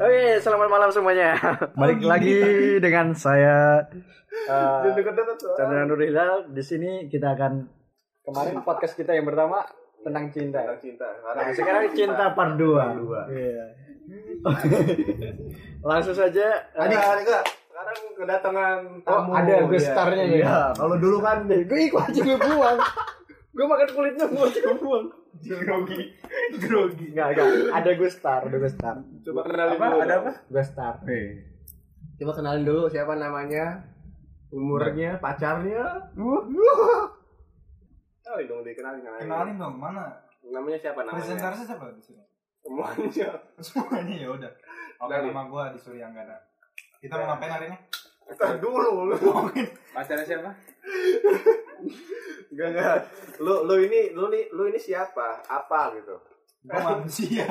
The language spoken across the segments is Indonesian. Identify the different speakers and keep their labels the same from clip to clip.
Speaker 1: Oke, selamat malam semuanya. Balik lagi dengan saya uh, Chandra Nurhilal. Di sini kita akan kemarin podcast kita yang pertama tentang cinta.
Speaker 2: Tentang cinta.
Speaker 1: Nah, sekarang cinta part 2. Iya. Langsung saja uh,
Speaker 2: Ada ada sekarang kedatangan
Speaker 1: Oh,
Speaker 2: tamu.
Speaker 1: ada gue
Speaker 2: Iya.
Speaker 1: starnya ya.
Speaker 2: Iya, kalau dulu kan
Speaker 1: gue ikut aja gue buang. gue makan kulitnya gue aja gue buang.
Speaker 2: Grogi. Grogi.
Speaker 1: Enggak, enggak. Ada gue star, ada gue star.
Speaker 2: Coba kenalin
Speaker 3: Apa?
Speaker 2: dulu.
Speaker 3: Ada apa?
Speaker 1: Gue star.
Speaker 2: Coba kenalin dulu siapa namanya, umurnya, pacarnya. Kali dong dikenalin kenalin.
Speaker 3: Kenalin dong, mana?
Speaker 2: Namanya siapa namanya?
Speaker 3: Presentasi siapa di sini?
Speaker 2: Semuanya.
Speaker 3: Semuanya ya udah. Oke, nama gua di Suryangga. Kita mau ngapain hari ini?
Speaker 2: Entar dulu lu.
Speaker 3: Pacarnya siapa?
Speaker 2: Enggak enggak. Lu lu ini lu nih lu ini siapa? Apa gitu?
Speaker 3: Gua manusia.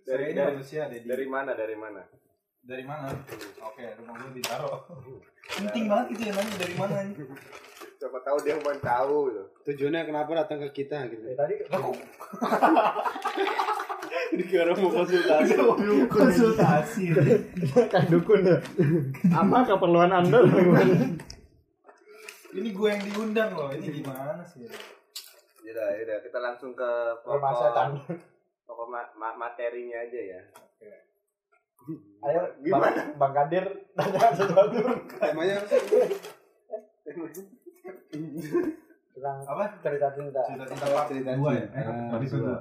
Speaker 2: Dari
Speaker 3: ini
Speaker 2: dari,
Speaker 3: manusia, Dedi.
Speaker 2: dari mana? Dari mana?
Speaker 3: Dari mana? Oke, rumah gua di Taro. Penting banget itu ya nanya dari mana ini.
Speaker 2: Coba tahu dia mau tahu gitu.
Speaker 4: tujuannya kenapa datang ke kita gitu
Speaker 1: tadi
Speaker 4: dikira mau konsultasi
Speaker 3: Konsultasi.
Speaker 1: kan dukun ya. Apa keperluan Anda?
Speaker 3: ini gue yang diundang loh. Ini gimana sih?
Speaker 2: Yaudah, yaudah kita langsung ke
Speaker 1: Rumah
Speaker 2: pokok pokok ma- ma- materinya aja ya.
Speaker 1: Ayo,
Speaker 2: Gimana?
Speaker 1: Bang, Bang Kadir tanya sesuatu
Speaker 4: temanya apa sih
Speaker 1: tentang
Speaker 3: Apa?
Speaker 1: cerita cinta.
Speaker 3: Cerita cinta part
Speaker 4: Cerita
Speaker 3: dua ya?
Speaker 4: cinta.
Speaker 3: Eh, tadi dua.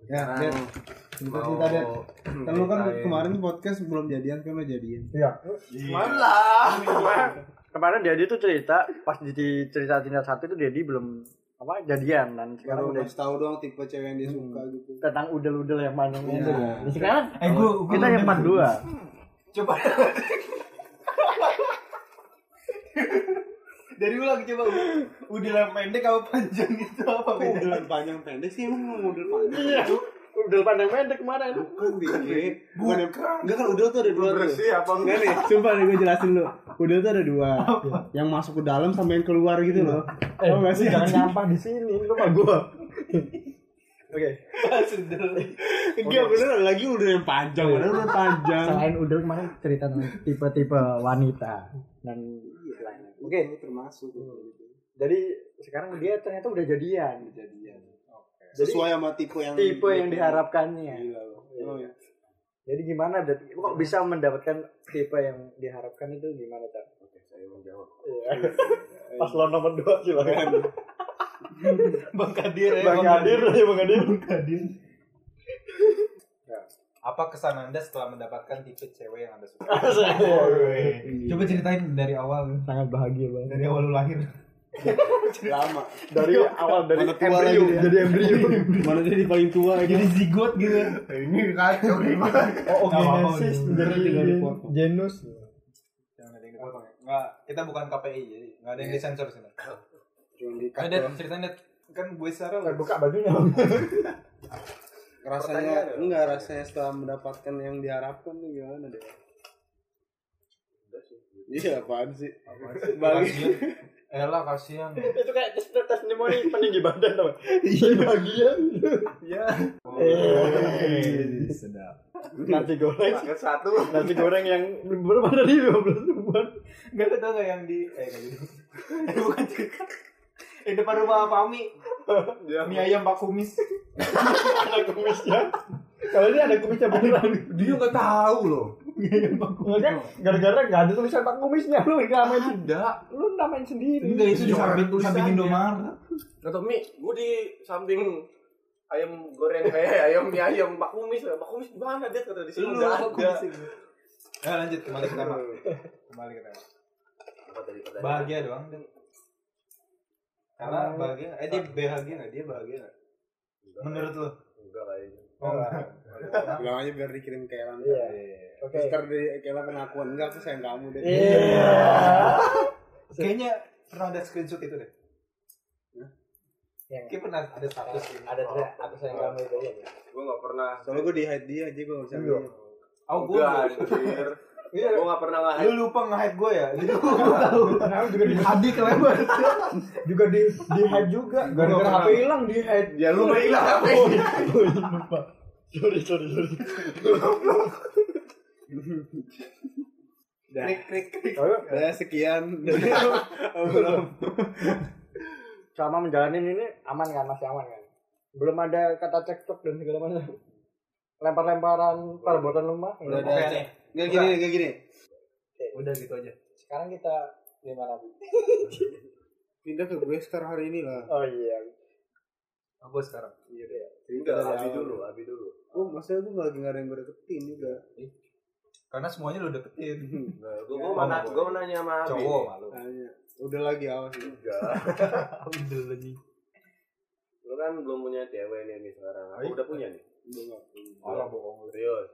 Speaker 4: ya
Speaker 2: Sekarang
Speaker 4: Dad, cerita cerita Dad. kan lu kan kemarin podcast belum jadian kan lo jadian
Speaker 1: Iya.
Speaker 2: Malah.
Speaker 1: Kemarin, kemarin Dedi tuh cerita pas di cerita cinta satu itu Dedi belum apa jadian dan sekarang
Speaker 4: baru
Speaker 1: udah
Speaker 4: tahu doang tipe cewek yang dia suka gitu
Speaker 1: tentang udel-udel yang panjang
Speaker 4: Iya.
Speaker 1: itu. Di sekarang
Speaker 3: Eh, gua, gua
Speaker 1: kita yang part dua.
Speaker 3: Coba. Dari ulang coba. Udah yang pendek apa panjang itu apa beda?
Speaker 4: model panjang pendek sih emang mau model panjang
Speaker 1: Iya. Udel pandang pendek kemarin.
Speaker 4: bukan dikit bukan. Yang enggak kan udel tuh ada dua tuh.
Speaker 2: Bersih apa
Speaker 4: enggak? nih sumpah nih gue jelasin dulu. Udel tuh ada dua. Yang masuk ke dalam sama yang keluar gitu loh.
Speaker 1: Eh,
Speaker 4: Tau nggak sih?
Speaker 1: jangan nyampah di sini, lu mah gua. Oke.
Speaker 4: enggak bener lagi udel yang panjang ada udel panjang.
Speaker 1: Selain udel kemarin cerita tentang tipe-tipe wanita dan lain-lain. Oke,
Speaker 4: Itu termasuk.
Speaker 1: Jadi sekarang dia ternyata udah jadian.
Speaker 4: jadian
Speaker 1: Jadi
Speaker 4: sesuai sama tipe yang
Speaker 1: tipe yang diharapkannya.
Speaker 4: Gila loh. Oh, ya.
Speaker 1: Jadi gimana Dat? kok bisa mendapatkan tipe yang diharapkan itu gimana Tar?
Speaker 2: Oke, saya menjawab.
Speaker 1: Iya. Pas lo nomor dua silakan.
Speaker 3: Bang Kadir ya.
Speaker 1: Bang Kadir, ya Bang Kadir.
Speaker 3: Kadir. Apa kesan Anda setelah mendapatkan tipe cewek yang Anda suka? Coba ceritain dari awal.
Speaker 1: Sangat bahagia banget.
Speaker 3: Dari awal lu lahir.
Speaker 4: lama
Speaker 1: Dari awal dari
Speaker 4: Mana tua
Speaker 1: embrio,
Speaker 4: lagi dia.
Speaker 1: jadi embrio.
Speaker 4: mana jadi paling tua gitu
Speaker 3: Jadi zigot gitu.
Speaker 2: Ini kacau gimana?
Speaker 1: Oh,
Speaker 3: Nggak
Speaker 1: Genesis
Speaker 3: tinggal
Speaker 1: dari genus.
Speaker 3: Jangan ada yang dipotong ya. Enggak, kita bukan KPI jadi enggak ada yang disensor sini.
Speaker 4: cuma di
Speaker 3: Ayo Det, ceritain Det. Kan gue Sarah
Speaker 1: Saya buka bajunya.
Speaker 4: rasanya enggak rasanya setelah mendapatkan yang diharapkan tuh gimana deh iya apaan sih balik
Speaker 3: Elah kasihan.
Speaker 1: itu kayak tes testimoni peninggi badan tau iya bahagia
Speaker 2: Ya.
Speaker 1: eh
Speaker 3: sedap.
Speaker 1: nasi goreng
Speaker 2: satu.
Speaker 1: nasi goreng yang berapa dari 15 ribuan
Speaker 3: Enggak tahu enggak yang di eh enggak gitu. Eh, bukan cerita. Yang depan rumah Pami.
Speaker 2: Ya.
Speaker 3: Mie ayam Pak Kumis.
Speaker 1: ada kumisnya kalau ini ada kumisnya beneran
Speaker 2: Dia nggak tahu loh.
Speaker 3: Kumis.
Speaker 1: kan gara-gara nggak ada tulisan pak kumisnya lu namain
Speaker 2: Ada.
Speaker 1: lu namain sendiri
Speaker 3: Enggak itu di
Speaker 2: Orang
Speaker 3: samping
Speaker 2: tulisannya.
Speaker 3: samping Indomaret.
Speaker 2: Kata Mi, gue di samping ayam goreng kayak ayam mie ayam Pak Kumis. Pak Kumis di mana dia kata di sini
Speaker 3: Lu
Speaker 2: nggak
Speaker 3: Pak
Speaker 2: ada.
Speaker 3: Ya lanjut kembali ke tema. Kembali ke tema. Bahagia doang Dan. Karena bahagia, eh dia bahagia nggak? Dia bahagia nggak? Menurut lo?
Speaker 2: Enggak kayaknya.
Speaker 3: Oh,
Speaker 4: bilang aja biar dikirim ke Elan
Speaker 1: iya oke
Speaker 4: Terus ntar dari Kela pengakuan enggak aku sayang kamu deh
Speaker 1: iya
Speaker 3: Kayaknya pernah ada screenshot itu deh.
Speaker 1: yang
Speaker 3: Kayak pernah ada status gitu.
Speaker 1: ada saya aku sayang kamu itu ya
Speaker 2: Gue nggak pernah.
Speaker 4: soalnya gue di hide dia aja gue gak bisa
Speaker 1: Iya.
Speaker 3: Oh, gue
Speaker 2: Enggak, anjir.
Speaker 3: Iya.
Speaker 2: Gue nggak pernah nge
Speaker 3: Lu lupa nge-hide gue ya? Jadi gue tahu.
Speaker 1: Nah, juga di
Speaker 3: Adik lebar.
Speaker 1: juga di di hide juga gara-gara HP
Speaker 2: pernah.
Speaker 1: hilang di hide
Speaker 2: Ya lu nggak hilang apa
Speaker 1: oh, iya, lupa Sorry, sorry, sorry.
Speaker 5: Dah.
Speaker 2: Krik krik krik.
Speaker 5: Ya sekian obrolan.
Speaker 1: Selama menjalani ini aman kan, masih aman kan? Belum ada kata cekcok dan segala macam. Lempar-lemparan perbuatan lemah.
Speaker 5: Udah ada.
Speaker 3: nih.
Speaker 5: Nggak gini, nggak gini.
Speaker 3: Udah gitu aja.
Speaker 1: Sekarang kita gimana, Bi?
Speaker 5: Pindah ke gue sekarang hari ini lah.
Speaker 1: Oh iya.
Speaker 3: Aku sekarang.
Speaker 5: Iya deh.
Speaker 2: Enggak,
Speaker 5: dari
Speaker 2: abi dulu, abi dulu.
Speaker 5: Oh, maksudnya gue lagi nggak ada yang gue deketin juga.
Speaker 3: Karena semuanya lu deketin.
Speaker 2: Nah, gua gua mau nanya, gua mau nanya sama abi.
Speaker 3: Cowok malu.
Speaker 5: Tanya. Udah lagi awas.
Speaker 2: Enggak.
Speaker 3: Udah lagi.
Speaker 2: Lu kan belum punya cewek nih, nih sekarang. Aku udah punya nih.
Speaker 5: Udah nggak punya.
Speaker 3: Alah bohong lu.
Speaker 2: Serius.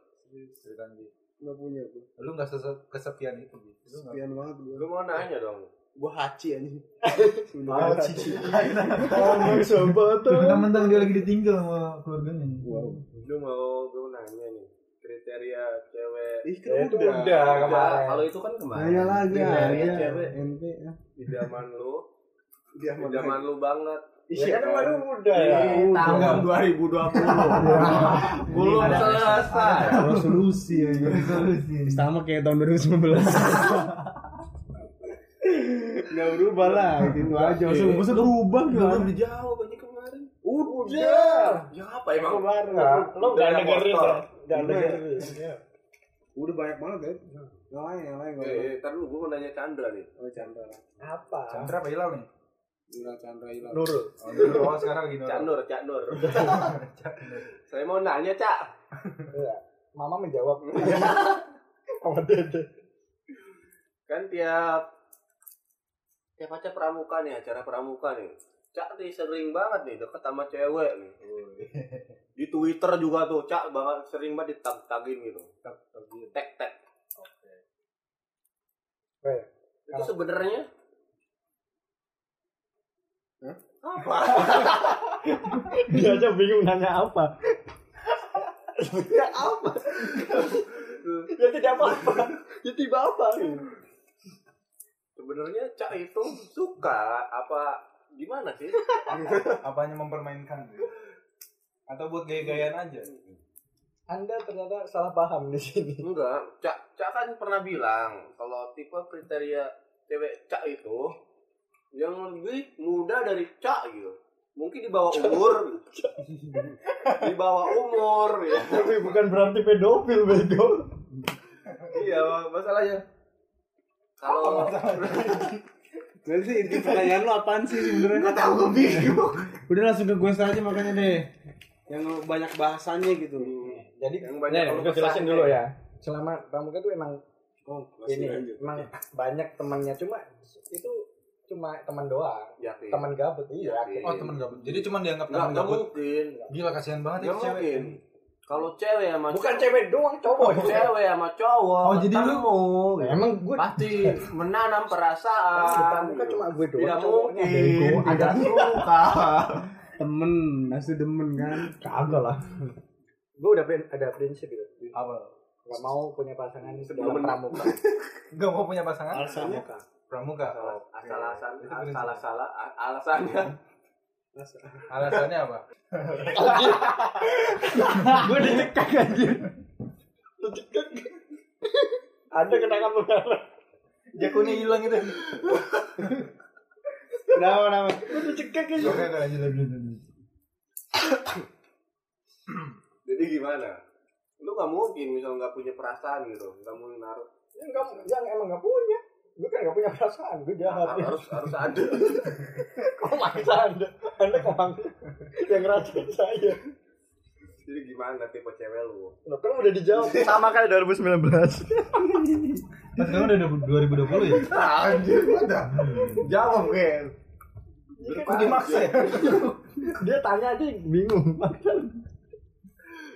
Speaker 3: Ceritain Bi.
Speaker 5: Nggak punya gue.
Speaker 3: Lu enggak kesepian itu, Bi. Lu enggak
Speaker 5: Sepian banget gue.
Speaker 2: Gua mau nanya dong.
Speaker 5: Gue haci anjing.
Speaker 1: Haci. Ngomong sobat
Speaker 3: Mentang-mentang dia lagi ditinggal sama keluarganya.
Speaker 5: Wow.
Speaker 2: Lu mau mau nanya nih. Kriteria cewek
Speaker 5: Ih, kan
Speaker 1: itu
Speaker 5: udah.
Speaker 1: udah kemarin.
Speaker 2: Kalau itu kan kemarin.
Speaker 5: Nanya lagi
Speaker 2: Kriteria
Speaker 5: aja.
Speaker 2: cewek
Speaker 5: NP ya.
Speaker 2: di zaman lu, di zaman lu banget.
Speaker 1: Ya kan baru udah ya.
Speaker 2: Tahun 2020. Belum
Speaker 3: Ada-
Speaker 2: selesai.
Speaker 5: Resolusi ya. Sama kayak tahun 2019. Nggak berubah lah, gitu aja. Masa masa berubah gimana?
Speaker 2: dijawab aja kemarin.
Speaker 5: Udah.
Speaker 2: Ya apa emang?
Speaker 1: Kemarin lo
Speaker 2: Udah
Speaker 1: gak dengerin ya? Gak dengerin.
Speaker 5: Udah banyak banget ya. Yang lain, yang lain.
Speaker 2: Eh, eh, ntar lu gua mau nanya Chandra nih.
Speaker 5: Oh, Chandra.
Speaker 1: Apa?
Speaker 3: Chandra apa Hilal nih?
Speaker 5: Enggak Chandra hilang.
Speaker 1: Nurul.
Speaker 3: Oh, dulu oh, sekarang lagi Nurul.
Speaker 2: Cak Nur, Cak Nur. Saya mau nanya, Cak.
Speaker 1: Iya. Mama menjawab. Mama dede.
Speaker 2: Kan tiap tiap acara pramuka nih, acara pramuka nih. Cak nih sering banget nih deket sama cewek nih. Di Twitter juga tuh, Cak banget sering banget ditag-tagin gitu. Tek-tek.
Speaker 1: Weh,
Speaker 2: Itu sebenarnya
Speaker 5: Hah?
Speaker 2: Apa?
Speaker 1: Dia aja bingung nanya apa.
Speaker 2: ya apa?
Speaker 1: Ya tidak apa-apa. Ya tidak apa.
Speaker 2: Sebenarnya Cak itu suka apa gimana sih?
Speaker 3: Apanya mempermainkan gitu? Atau buat gaya-gayaan aja?
Speaker 1: Anda ternyata salah paham di sini.
Speaker 2: Enggak, Cak, Cak kan pernah bilang kalau tipe kriteria cewek Cak itu yang lebih muda dari Cak gitu. Mungkin di bawah umur. di bawah umur ya.
Speaker 1: Tapi bukan berarti pedofil, bego.
Speaker 2: iya, masalahnya kalau
Speaker 5: Nanti sih inti pertanyaan lu apaan sih sebenarnya?
Speaker 2: nggak tahu gue bingung.
Speaker 5: Udah langsung ke gue saja makanya deh. Yang banyak bahasanya gitu.
Speaker 1: Jadi
Speaker 2: Yang
Speaker 1: banyak
Speaker 2: kalau
Speaker 1: gue jelasin dulu ya. Selama pramuka tuh emang
Speaker 5: Oh,
Speaker 1: ini emang banyak temannya cuma itu cuma teman doang.
Speaker 2: Yakin.
Speaker 1: Teman gabut iya.
Speaker 2: Yakin.
Speaker 3: Oh, teman gabut. Jadi cuma dianggap teman gabut. Gila kasihan banget itu cewek.
Speaker 2: Kalau cewek sama
Speaker 1: Bukan cewek doang, cowok.
Speaker 2: cewek sama cowok
Speaker 3: Oh, jadi lu-
Speaker 1: Nah, emang gue
Speaker 2: pasti menanam perasaan.
Speaker 1: pramuka cuma gue doang.
Speaker 2: Tidak mungkin, tidak suka.
Speaker 5: temen, asli demen kan.
Speaker 1: Kagak lah. Gue udah prin- ada prinsip gitu.
Speaker 3: Apa?
Speaker 1: Gak mau punya pasangan
Speaker 2: Sebelum
Speaker 1: pramuka.
Speaker 3: Enggak mau punya pasangan?
Speaker 5: Alasannya
Speaker 1: Pramuka.
Speaker 3: Prinsip.
Speaker 2: salah-salah, alasannya.
Speaker 3: Alasannya apa?
Speaker 1: gue dicekak anjir. Dicekak. Ada kenangan benar.
Speaker 3: Jakunnya hilang itu.
Speaker 5: Kenapa, kenapa?
Speaker 1: Gue dicekak aja.
Speaker 3: Oke, lanjut lanjut lanjut.
Speaker 2: Jadi gimana? Lu gak mungkin misal gak punya perasaan gitu, gak mau naruh.
Speaker 1: Yang, gak, yang emang gak punya. Gue kan gak punya perasaan. Gue jahat. ya.
Speaker 2: Harus harus ada.
Speaker 1: Kok maksa anda? Anda kok maksa? Yang ngerasain saya.
Speaker 2: Jadi gimana tipe cewek lu?
Speaker 1: Lo kan udah dijawab. Sama kayak 2019.
Speaker 3: Kan sekarang udah 2020 ya?
Speaker 2: Anjir, ada. Jawab, Ken.
Speaker 3: Kok dimaksa ya?
Speaker 1: Dia tanya aja bingung.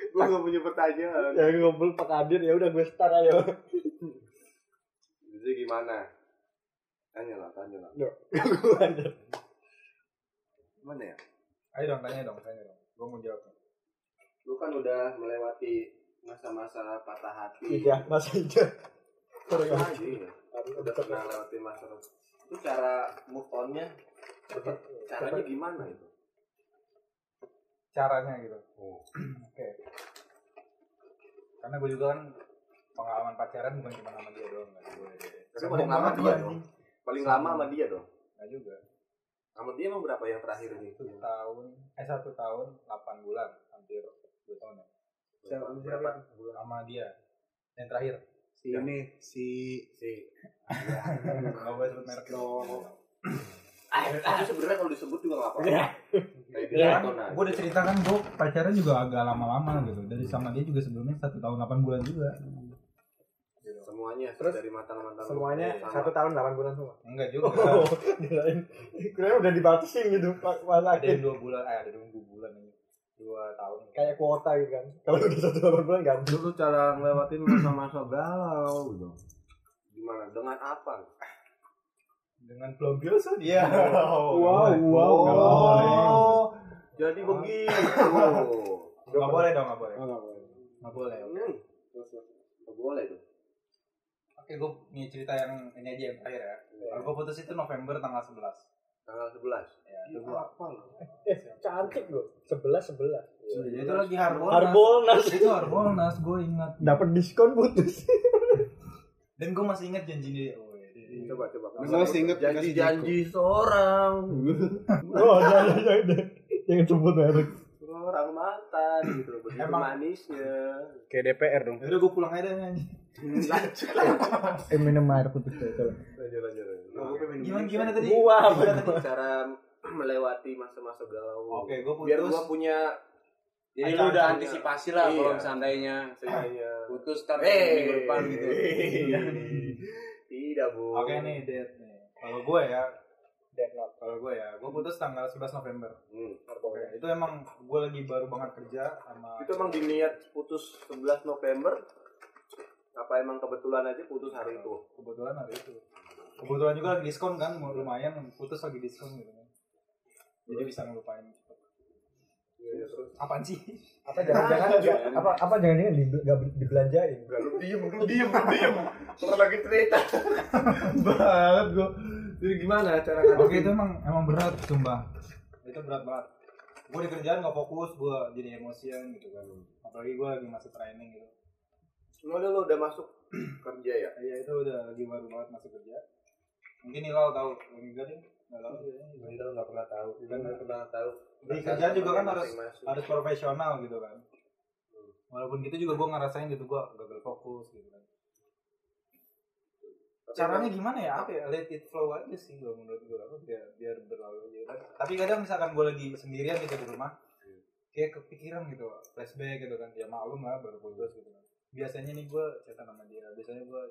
Speaker 2: Gue gak punya pertanyaan.
Speaker 1: ya ngobrol Pak Kadir ya udah gue start ayo.
Speaker 2: Jadi gimana? Tanya lah, tanya lah.
Speaker 1: Gue aja.
Speaker 2: Gimana ya?
Speaker 3: Ayo dong, tanya dong, tanya dong. Gue mau jawab.
Speaker 2: Lu kan udah melewati masa-masa patah hati.
Speaker 1: Iya,
Speaker 2: Masa
Speaker 1: Mas.
Speaker 2: lagi. Udah pernah lewatin masa itu cara move on-nya caranya gimana itu?
Speaker 3: Caranya gitu.
Speaker 2: Oh.
Speaker 3: Oke. karena gue juga kan pengalaman pacaran bukan cuma sama dia doang kan gue
Speaker 2: Tapi paling lama dia dong. Paling lama sama dia dong.
Speaker 3: nggak juga
Speaker 2: Sama dia emang berapa yang terakhir nih?
Speaker 3: satu tahun eh satu tahun delapan bulan hampir dua tahun ya
Speaker 2: Berapa?
Speaker 3: sama dia yang terakhir
Speaker 5: Si ini si
Speaker 2: Si.
Speaker 3: nggak boleh sebut merek dong
Speaker 2: Tapi sebenarnya kalau disebut juga nggak apa-apa.
Speaker 1: Iya.
Speaker 2: Kayak
Speaker 1: Iya.
Speaker 2: dia
Speaker 3: kan gue udah cerita kan gue pacaran juga agak lama-lama gitu dari sama dia juga sebelumnya satu tahun 8 bulan juga
Speaker 2: Semuanya
Speaker 1: Terus
Speaker 2: dari mantan-mantan. lu.
Speaker 1: Semuanya
Speaker 2: Sama.
Speaker 1: satu tahun delapan bulan semua.
Speaker 3: enggak juga
Speaker 1: Kirain, kirain udah dibatasin gitu Pak Mas
Speaker 3: ada yang dua bulan eh ada dua bulan ini dua tahun
Speaker 1: Kayak kuota gitu kan. Kalau udah satu delapan bulan ganti.
Speaker 2: Lu tuh cara ngelewatin masa-masa galau gitu. Gimana? Dengan apa?
Speaker 3: dengan pelampiasan dia
Speaker 1: Wow, wow,
Speaker 2: Oh, jadi begitu.
Speaker 3: nggak boleh dong nggak boleh
Speaker 1: Oh, nggak boleh.
Speaker 3: nggak boleh
Speaker 2: Hmm. Nggak boleh tuh.
Speaker 3: Oke gue nih cerita yang ini aja yang terakhir ya kalau gue putus itu November tanggal 11
Speaker 2: Tanggal 11.
Speaker 3: ya itu gue
Speaker 1: Eh, cantik loh. Sebelas sebelas.
Speaker 3: itu lagi Harbolnas
Speaker 1: Harbolnas.
Speaker 3: itu Harbolnas gue ingat
Speaker 1: Dapat diskon putus.
Speaker 3: dan gue masih ingat janji dia oh, iya,
Speaker 2: Coba coba.
Speaker 5: Gue masih inget
Speaker 2: janji-janji seorang.
Speaker 1: Oh, jangan jangan jangan. Sebut merek.
Speaker 2: Seorang mantan gitu loh. Begitu
Speaker 3: Emang-
Speaker 2: manisnya.
Speaker 1: Kayak DPR dong.
Speaker 3: Ya udah gue pulang aja nih
Speaker 2: Lanjut lanjut.
Speaker 1: Eh minum air putih.
Speaker 2: Lanjut lanjut.
Speaker 3: gimana gimana tadi
Speaker 1: Gua?
Speaker 2: Cara melewati masa-masa galau.
Speaker 3: oke gue
Speaker 2: Biar
Speaker 3: putus
Speaker 2: gua punya
Speaker 4: Jadi lu udah antisipasi lah
Speaker 2: Iya.
Speaker 4: kalau seandainya
Speaker 2: sebenarnya.
Speaker 4: putus
Speaker 2: Eh,
Speaker 4: minggu depan gitu.
Speaker 2: Tidak, Bu.
Speaker 3: oke nih date nih kalau gue ya
Speaker 1: Dead note.
Speaker 3: kalau gue ya gue putus tanggal 11 November
Speaker 2: Hmm.
Speaker 3: Oke, itu emang gue lagi baru banget kerja sama
Speaker 2: Itu emang diniat putus 11 November. Apa emang kebetulan aja putus hari itu?
Speaker 3: kebetulan hari itu. Kebetulan juga lagi diskon kan, mau lumayan putus lagi diskon gitu kan. Jadi bisa ngelupain cepet. Apaan sih?
Speaker 1: Apa jangan-jangan apa apa jangan-jangan di, nggak dibelanjain.
Speaker 2: Enggak, lu diem, lu diem, lu diem. Orang lagi cerita.
Speaker 3: Banget gue.
Speaker 2: Jadi gimana cara
Speaker 3: Oke itu emang emang berat sumpah. Itu berat banget. Gue di kerjaan gak fokus, gue jadi emosian gitu kan. Apalagi gue lagi masih training gitu.
Speaker 2: Lu udah lu udah masuk kerja ya?
Speaker 3: Iya itu udah lagi baru banget masuk kerja. Mungkin Hilal tahu, enggak deh. Enggak tahu.
Speaker 2: Kita nggak pernah tahu. Kita nggak pernah tahu.
Speaker 3: Di kerjaan juga kan harus harus profesional gitu kan walaupun gitu juga gue ngerasain gitu gue gagal fokus gitu kan caranya gimana ya apa ya let it flow aja sih gue menurut gue apa biar biar berlalu aja kan. tapi kadang misalkan gue lagi sendirian gitu di rumah kayak kepikiran gitu flashback gitu kan ya maklum lah baru putus gitu kan biasanya nih gue cerita sama dia biasanya gue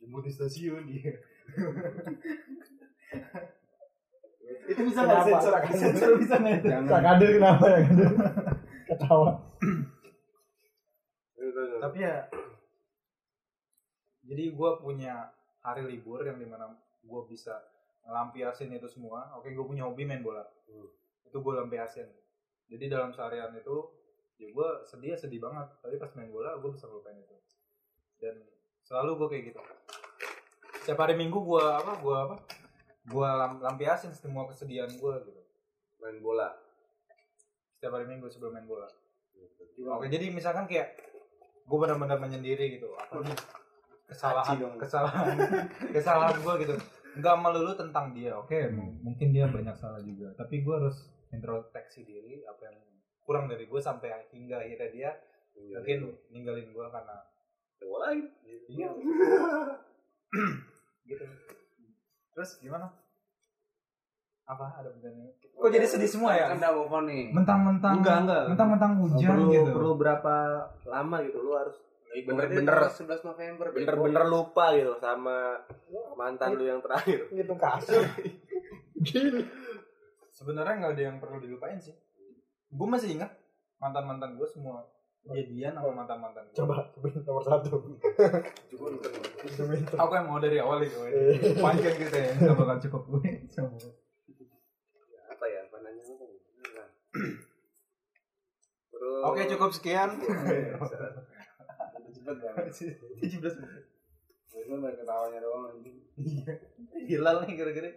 Speaker 3: jemput di stasiun dia. Itu bisa nggak sensor? Sensor bisa nggak itu?
Speaker 1: Kak Kadir kenapa ya? Kadir? Ketawa.
Speaker 3: tapi ya jadi gue punya hari libur yang di mana gue bisa ngelampiasin itu semua. Oke gue punya hobi main bola. Itu gue lampiasin. Jadi dalam seharian itu ya gue sedih sedih banget. Tapi pas main bola gue bisa ngelupain itu. Dan selalu gue kayak gitu. Setiap hari minggu gue apa gue apa gue lam, lampiasin semua kesedihan gue gitu.
Speaker 2: Main bola.
Speaker 3: setiap hari minggu sebelum main bola. Oke jadi misalkan kayak gue benar-benar menyendiri gitu. Apa nih? Kesalahan kesalahan kesalahan gue gitu. Nggak melulu tentang dia oke. M- mungkin dia banyak salah juga. Tapi gue harus introspeksi diri apa yang kurang dari gue sampai hingga akhirnya dia mungkin ninggalin gue karena
Speaker 2: bola lain.
Speaker 3: iya gitu terus gimana apa ada pertanyaan kok jadi sedih semua ya
Speaker 4: Kan move on nih.
Speaker 3: mentang-mentang
Speaker 2: Enggak, enggak.
Speaker 3: mentang-mentang hujan
Speaker 2: perlu,
Speaker 3: gitu
Speaker 2: perlu berapa lama gitu lu harus
Speaker 4: Bener-bener
Speaker 2: bener-bener
Speaker 4: 11 November.
Speaker 2: bener-bener lupa gitu sama mantan lu yang terakhir.
Speaker 1: Ngitung kasur. Gini.
Speaker 3: sebenarnya nggak ada yang perlu dilupain sih gue masih ingat mantan mantan gue semua jadian sama mantan mantan gue
Speaker 1: Coba sebentar nomor satu.
Speaker 3: aku yang mau dari awal itu panjang gitu ya nggak bakal cukup gue semua
Speaker 2: Apa ya? Apa nanya apa? Nah. Terus
Speaker 3: oke cukup sekian
Speaker 4: Cepet banget.
Speaker 3: 17 menit
Speaker 4: main ketawanya doang anjing.
Speaker 3: hilal nih gara-gara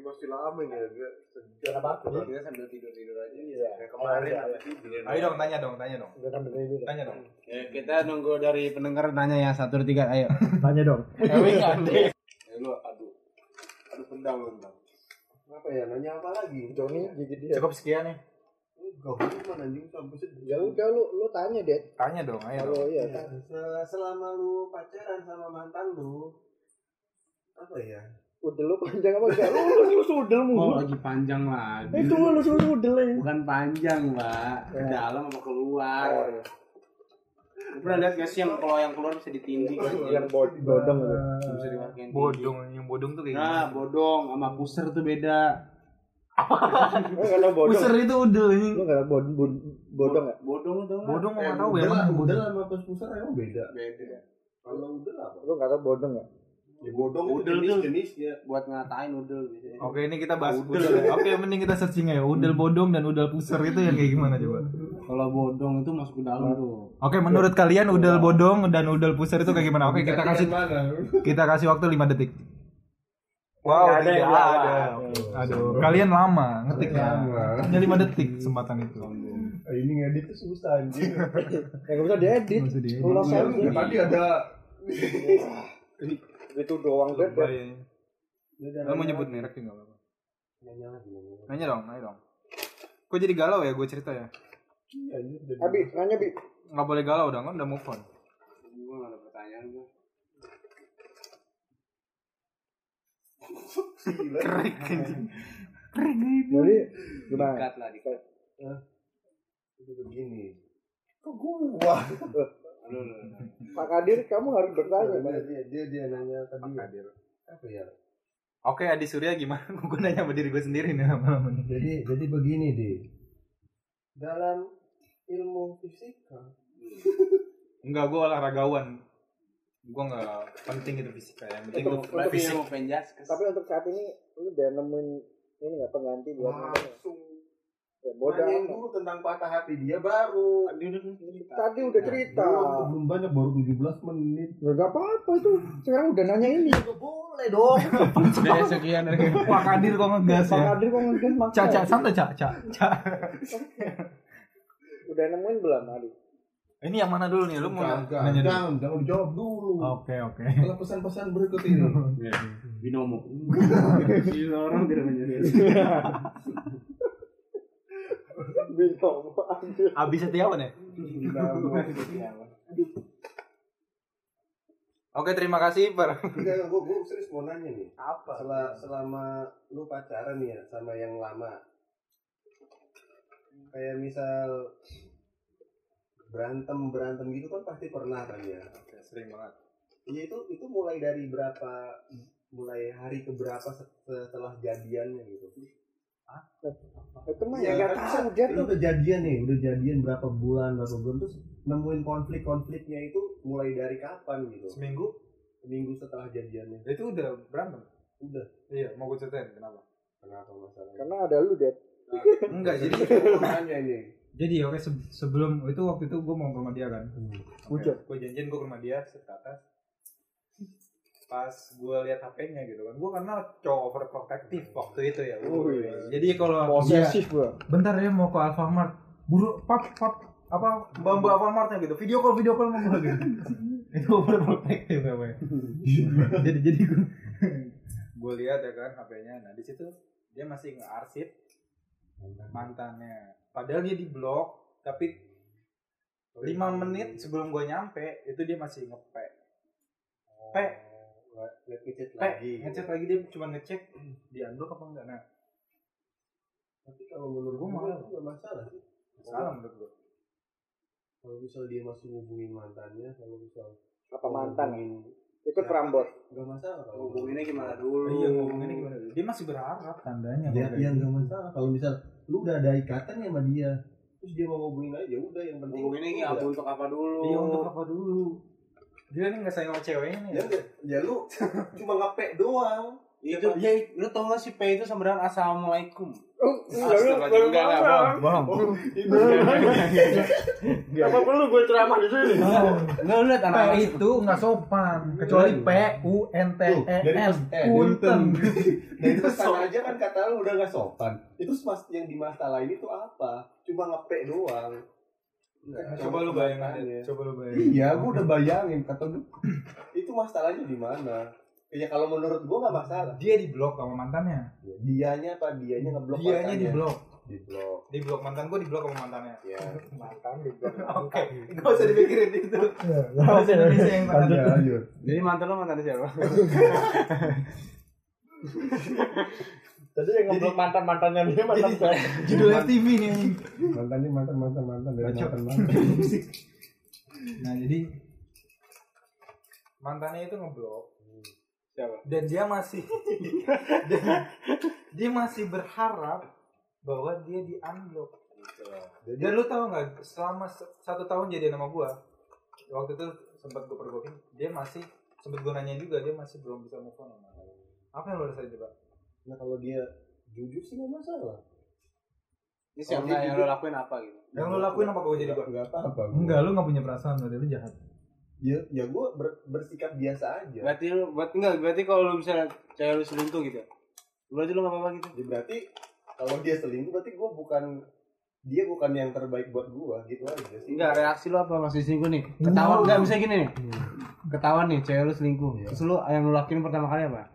Speaker 2: masih lama ini ya gue sejak
Speaker 1: Kenapa?
Speaker 4: Kita sambil tidur-tidur aja.
Speaker 1: Iya.
Speaker 2: kayak kemarin
Speaker 1: Iya,
Speaker 2: habis tidur.
Speaker 3: Ayo dong tanya dong, tanya dong.
Speaker 1: Ini.
Speaker 3: Tanya dong.
Speaker 4: Ya, kita nunggu dari pendengar nanya ya satu tiga ayo.
Speaker 1: Tanya dong.
Speaker 2: Ya lu aduh aduh pendam lu pendam. Apa ya nanya apa lagi?
Speaker 1: Joni gigit dia.
Speaker 3: Cukup sekian nih.
Speaker 2: Enggak bukan anjing sampai sedih.
Speaker 1: Ya udah lu lu tanya deh.
Speaker 3: Tanya dong, ayo.
Speaker 1: Kalau iya
Speaker 2: Ya, se- selama lu pacaran sama mantan lu apa ya?
Speaker 1: Udah lu panjang apa enggak? Lu lu lu sudel
Speaker 5: Oh
Speaker 1: mulu.
Speaker 5: lagi panjang lagi.
Speaker 1: Itu lu lu sudel ya.
Speaker 5: Bukan panjang, Mbak. Ke
Speaker 1: Ya.
Speaker 5: dalam apa keluar?
Speaker 1: Oh, iya.
Speaker 5: Pernah lihat gak sih yang kalau yang keluar bisa ditindih?
Speaker 1: Yang bod- bodong gitu.
Speaker 5: Bisa tindih.
Speaker 3: Bodong, yang bodong tuh kayak
Speaker 5: Nah,
Speaker 3: gimana?
Speaker 5: bodong sama puser tuh beda.
Speaker 1: Enggak bodong.
Speaker 3: Puser itu udel ini.
Speaker 1: Lu enggak bod- bod- bodong ya?
Speaker 5: Bodong tuh nggak?
Speaker 3: Bodong
Speaker 2: Eh,
Speaker 3: nggak tahu ya.
Speaker 2: udel, udel
Speaker 3: bodong.
Speaker 2: sama pas pusar emang beda.
Speaker 5: Beda.
Speaker 2: Kalau udel apa?
Speaker 1: Lu enggak tahu bodong ya?
Speaker 2: Ya bodong
Speaker 5: Udel
Speaker 2: itu
Speaker 5: tuh.
Speaker 2: jenis-jenisnya.
Speaker 5: Buat ngatain udel biasanya.
Speaker 3: Oke, ini kita bahas
Speaker 5: Udel.
Speaker 3: udel. Oke, mending kita searching aja. Udel bodong dan udel puser itu yang kayak gimana coba?
Speaker 5: Kalau bodong itu masuk ke dalam tuh.
Speaker 3: Oke, menurut kalian udel bodong dan udel puser itu kayak gimana? Oke, kita kasih
Speaker 2: mana?
Speaker 3: kita kasih waktu 5 detik. Wow,
Speaker 1: ada
Speaker 3: tidak ada.
Speaker 1: lama.
Speaker 3: Aduh, kalian lama ngetiknya. Hanya 5 detik kesempatan itu.
Speaker 2: Ini ngedit tuh susah anjing.
Speaker 1: Ya enggak bisa diedit.
Speaker 3: Diedit.
Speaker 1: Ulas aja.
Speaker 2: Tadi ada
Speaker 1: Itu doang deh.
Speaker 3: Bahaya. Lo mau nyebut merek juga apa-apa.
Speaker 2: nanya lagi nanya.
Speaker 3: Nanya dong, nanya dong. Kok jadi galau ya gue cerita ya?
Speaker 2: Iya, jadi-
Speaker 1: Abi, nanya Bi.
Speaker 3: Nggak boleh galau dong, kan udah move on.
Speaker 5: Gue gak ada pertanyaan gue.
Speaker 3: Kering anjing.
Speaker 1: Jadi gimana?
Speaker 5: Dikat lah, dikat.
Speaker 2: Itu begini. Kok gua?
Speaker 1: Pak Kadir, kamu harus bertanya.
Speaker 2: Dia, dia, dia, dia nanya tadi
Speaker 3: Pak Kadir.
Speaker 2: apa ya?
Speaker 3: Oke, Adi Surya gimana? gue nanya sama diri gue sendiri nih lama-lama nih.
Speaker 2: Jadi jadi begini deh. Dalam ilmu fisika
Speaker 3: Enggak, gue olahragawan. Gue nggak penting itu fisika. Yang penting itu
Speaker 5: Tapi
Speaker 3: fisik.
Speaker 1: Tapi untuk saat ini lu udah nemuin ini nggak pengganti buat
Speaker 2: langsung
Speaker 1: ya, amat.
Speaker 2: dulu tentang patah hati dia baru.
Speaker 5: Tadi udah cerita.
Speaker 1: Tadi udah cerita.
Speaker 2: Belum, belum banyak baru 17 menit.
Speaker 1: Nggak apa-apa itu. Sekarang udah nanya ini.
Speaker 2: Gak boleh dong.
Speaker 5: Udah ya, sekian dari
Speaker 3: Pak Kadir kok ngegas
Speaker 1: Pak
Speaker 3: ya?
Speaker 1: Kadir kok ngegas maksa.
Speaker 3: Caca, santai Caca, Caca.
Speaker 1: Udah nemuin belum Adi?
Speaker 3: Ini yang mana dulu nih? Lu mau
Speaker 2: Jangan,
Speaker 3: nanya dulu?
Speaker 2: jangan, jangan dijawab dulu.
Speaker 3: Oke, oke.
Speaker 2: Kalau pesan-pesan berikut ini.
Speaker 5: binomo. Si orang tidak menyadari.
Speaker 1: Bingung. Anjir.
Speaker 3: Abis Setiawan ya? Oke, terima kasih, Per.
Speaker 2: Enggak, gue gue serius mau nanya nih.
Speaker 1: Apa?
Speaker 2: Sel- selama lu pacaran nih ya sama yang lama. Kayak misal berantem berantem gitu kan pasti pernah kan ya.
Speaker 3: Sering banget.
Speaker 2: Iya itu itu mulai dari berapa mulai hari ke berapa set- setelah jadiannya gitu.
Speaker 1: Itu mah ya nggak
Speaker 2: kan
Speaker 1: tahu dia
Speaker 2: itu
Speaker 1: tuh.
Speaker 2: udah jadian nih, udah jadian berapa bulan, berapa bulan terus nemuin konflik-konfliknya itu mulai dari kapan gitu?
Speaker 3: Seminggu
Speaker 2: Seminggu setelah jadiannya.
Speaker 3: itu udah berantem.
Speaker 2: Udah.
Speaker 3: Iya, mau gue ceritain kenapa?
Speaker 2: Kenapa masalahnya?
Speaker 1: Karena ada lu Dad.
Speaker 3: Enggak, jadi
Speaker 2: Makanya ini.
Speaker 3: jadi oke se- sebelum itu waktu itu gue mau ke rumah dia kan.
Speaker 1: Hujan.
Speaker 3: Gue janjian gue ke rumah dia set ke atas. Pas gue lihat HP-nya gitu kan, gue kenal cowok overprotective waktu itu ya.
Speaker 1: Oh, iya.
Speaker 3: Jadi kalau
Speaker 1: Posesif gua.
Speaker 3: bentar ya mau ke Alfamart, buru pap pap apa bambu Alfamartnya gitu, video call video call sama gue gitu. itu overprotective namanya. jadi jadi gue gue lihat ya kan HP-nya, nah di situ dia masih nge-arsip mantannya. Padahal dia di blok, tapi lima menit sebelum gue nyampe itu dia masih ngepe. Pe,
Speaker 2: ngechat
Speaker 3: pe,
Speaker 2: lagi.
Speaker 3: ngecek lagi dia cuma ngecek di unblock apa enggak nah
Speaker 2: Tapi kalau menurut
Speaker 3: Gua
Speaker 2: gue
Speaker 3: malah.
Speaker 2: itu nggak masalah sih.
Speaker 3: salah menurut gue
Speaker 2: Kalau misal dia masih ngubungin mantannya, kalau misal
Speaker 1: Apa mantan? Itu Prambors.
Speaker 2: nggak masalah kalau
Speaker 5: Hubunginnya gimana dulu?
Speaker 3: iya ngomonginnya gimana dia masih berharap tandanya
Speaker 2: Ya,
Speaker 3: kalau
Speaker 2: ya
Speaker 3: kayak
Speaker 2: nggak masalah. Kalau misal lu udah ada ikatan sama dia, terus dia mau ngubungin aja, udah yang penting.
Speaker 5: Hubunginnya ini apa untuk apa dulu?
Speaker 3: iya untuk apa dulu dia nih nggak sayang sama ceweknya nih
Speaker 2: Ya, ya lu cuma ngepek doang.
Speaker 4: Itu ya lu tau gak sih P itu sama dengan assalamualaikum.
Speaker 1: Astaga,
Speaker 4: Enggak enggak enggak.
Speaker 1: Bang.
Speaker 2: Gak apa perlu gue ceramah di sini.
Speaker 4: Enggak lu lihat anak
Speaker 3: itu nggak sopan kecuali P U N T E N
Speaker 2: eh,
Speaker 3: punten.
Speaker 2: Nah itu sama aja kan kata lu udah gak sopan. Itu yang di masalah ini tuh apa? Cuma ngepe doang.
Speaker 3: Coba lu bayangin aja. Coba lu bayangin.
Speaker 2: Iya, gua udah bayangin kata lu. itu masalahnya di mana? Ya kalau menurut gua nggak masalah.
Speaker 3: Dia di blok sama mantannya.
Speaker 2: Dianya apa dianya ngeblok
Speaker 3: Dianya di
Speaker 2: mantannya?
Speaker 3: blok.
Speaker 2: Di blok.
Speaker 3: Di blok mantan gue di blok sama mantannya.
Speaker 2: Ya.
Speaker 1: Mantan di blok.
Speaker 3: Oke, nggak usah dipikirin itu. Bahasa Indonesia yang mantan.
Speaker 2: lanjut.
Speaker 4: Jadi mantan lu mantan siapa?
Speaker 1: Jadi yang ngeblok mantan mantannya dia mantan saya.
Speaker 3: Judul FTV nih.
Speaker 2: Mantannya mantan mantan mantan dari mantan mantan.
Speaker 3: Nah jadi mantannya itu ngeblok
Speaker 4: Siapa?
Speaker 3: dan dia masih dia, dia masih berharap bahwa dia di unblock. Dan lu tau nggak selama se- satu tahun jadi nama gua waktu itu sempat gue pergokin dia masih sempat gue nanya juga dia masih belum bisa move on sama. Apa yang lu rasain coba?
Speaker 2: Nah kalau dia jujur sih nggak masalah.
Speaker 4: Ini siapa
Speaker 2: dia
Speaker 4: yang lu lakuin apa gitu?
Speaker 3: Yang lu lakuin apa gue jadi gua?
Speaker 2: Nggak apa-apa. gua.
Speaker 3: Enggak, lu nggak punya perasaan berarti lu jahat.
Speaker 2: Ya, ya gue bersikap biasa aja.
Speaker 4: Berarti lu berarti enggak berarti kalau lu misalnya cewek lu selingkuh gitu. Berarti lu enggak apa-apa gitu.
Speaker 2: Ya, berarti kalau dia selingkuh berarti gue bukan dia bukan yang terbaik buat gue gitu aja sih.
Speaker 4: Enggak, reaksi lu apa masih selingkuh nih? Ketahuan enggak bisa gini nih. Ketahuan nih cewek lu selingkuh. Terus lu yang lu lakuin pertama kali apa?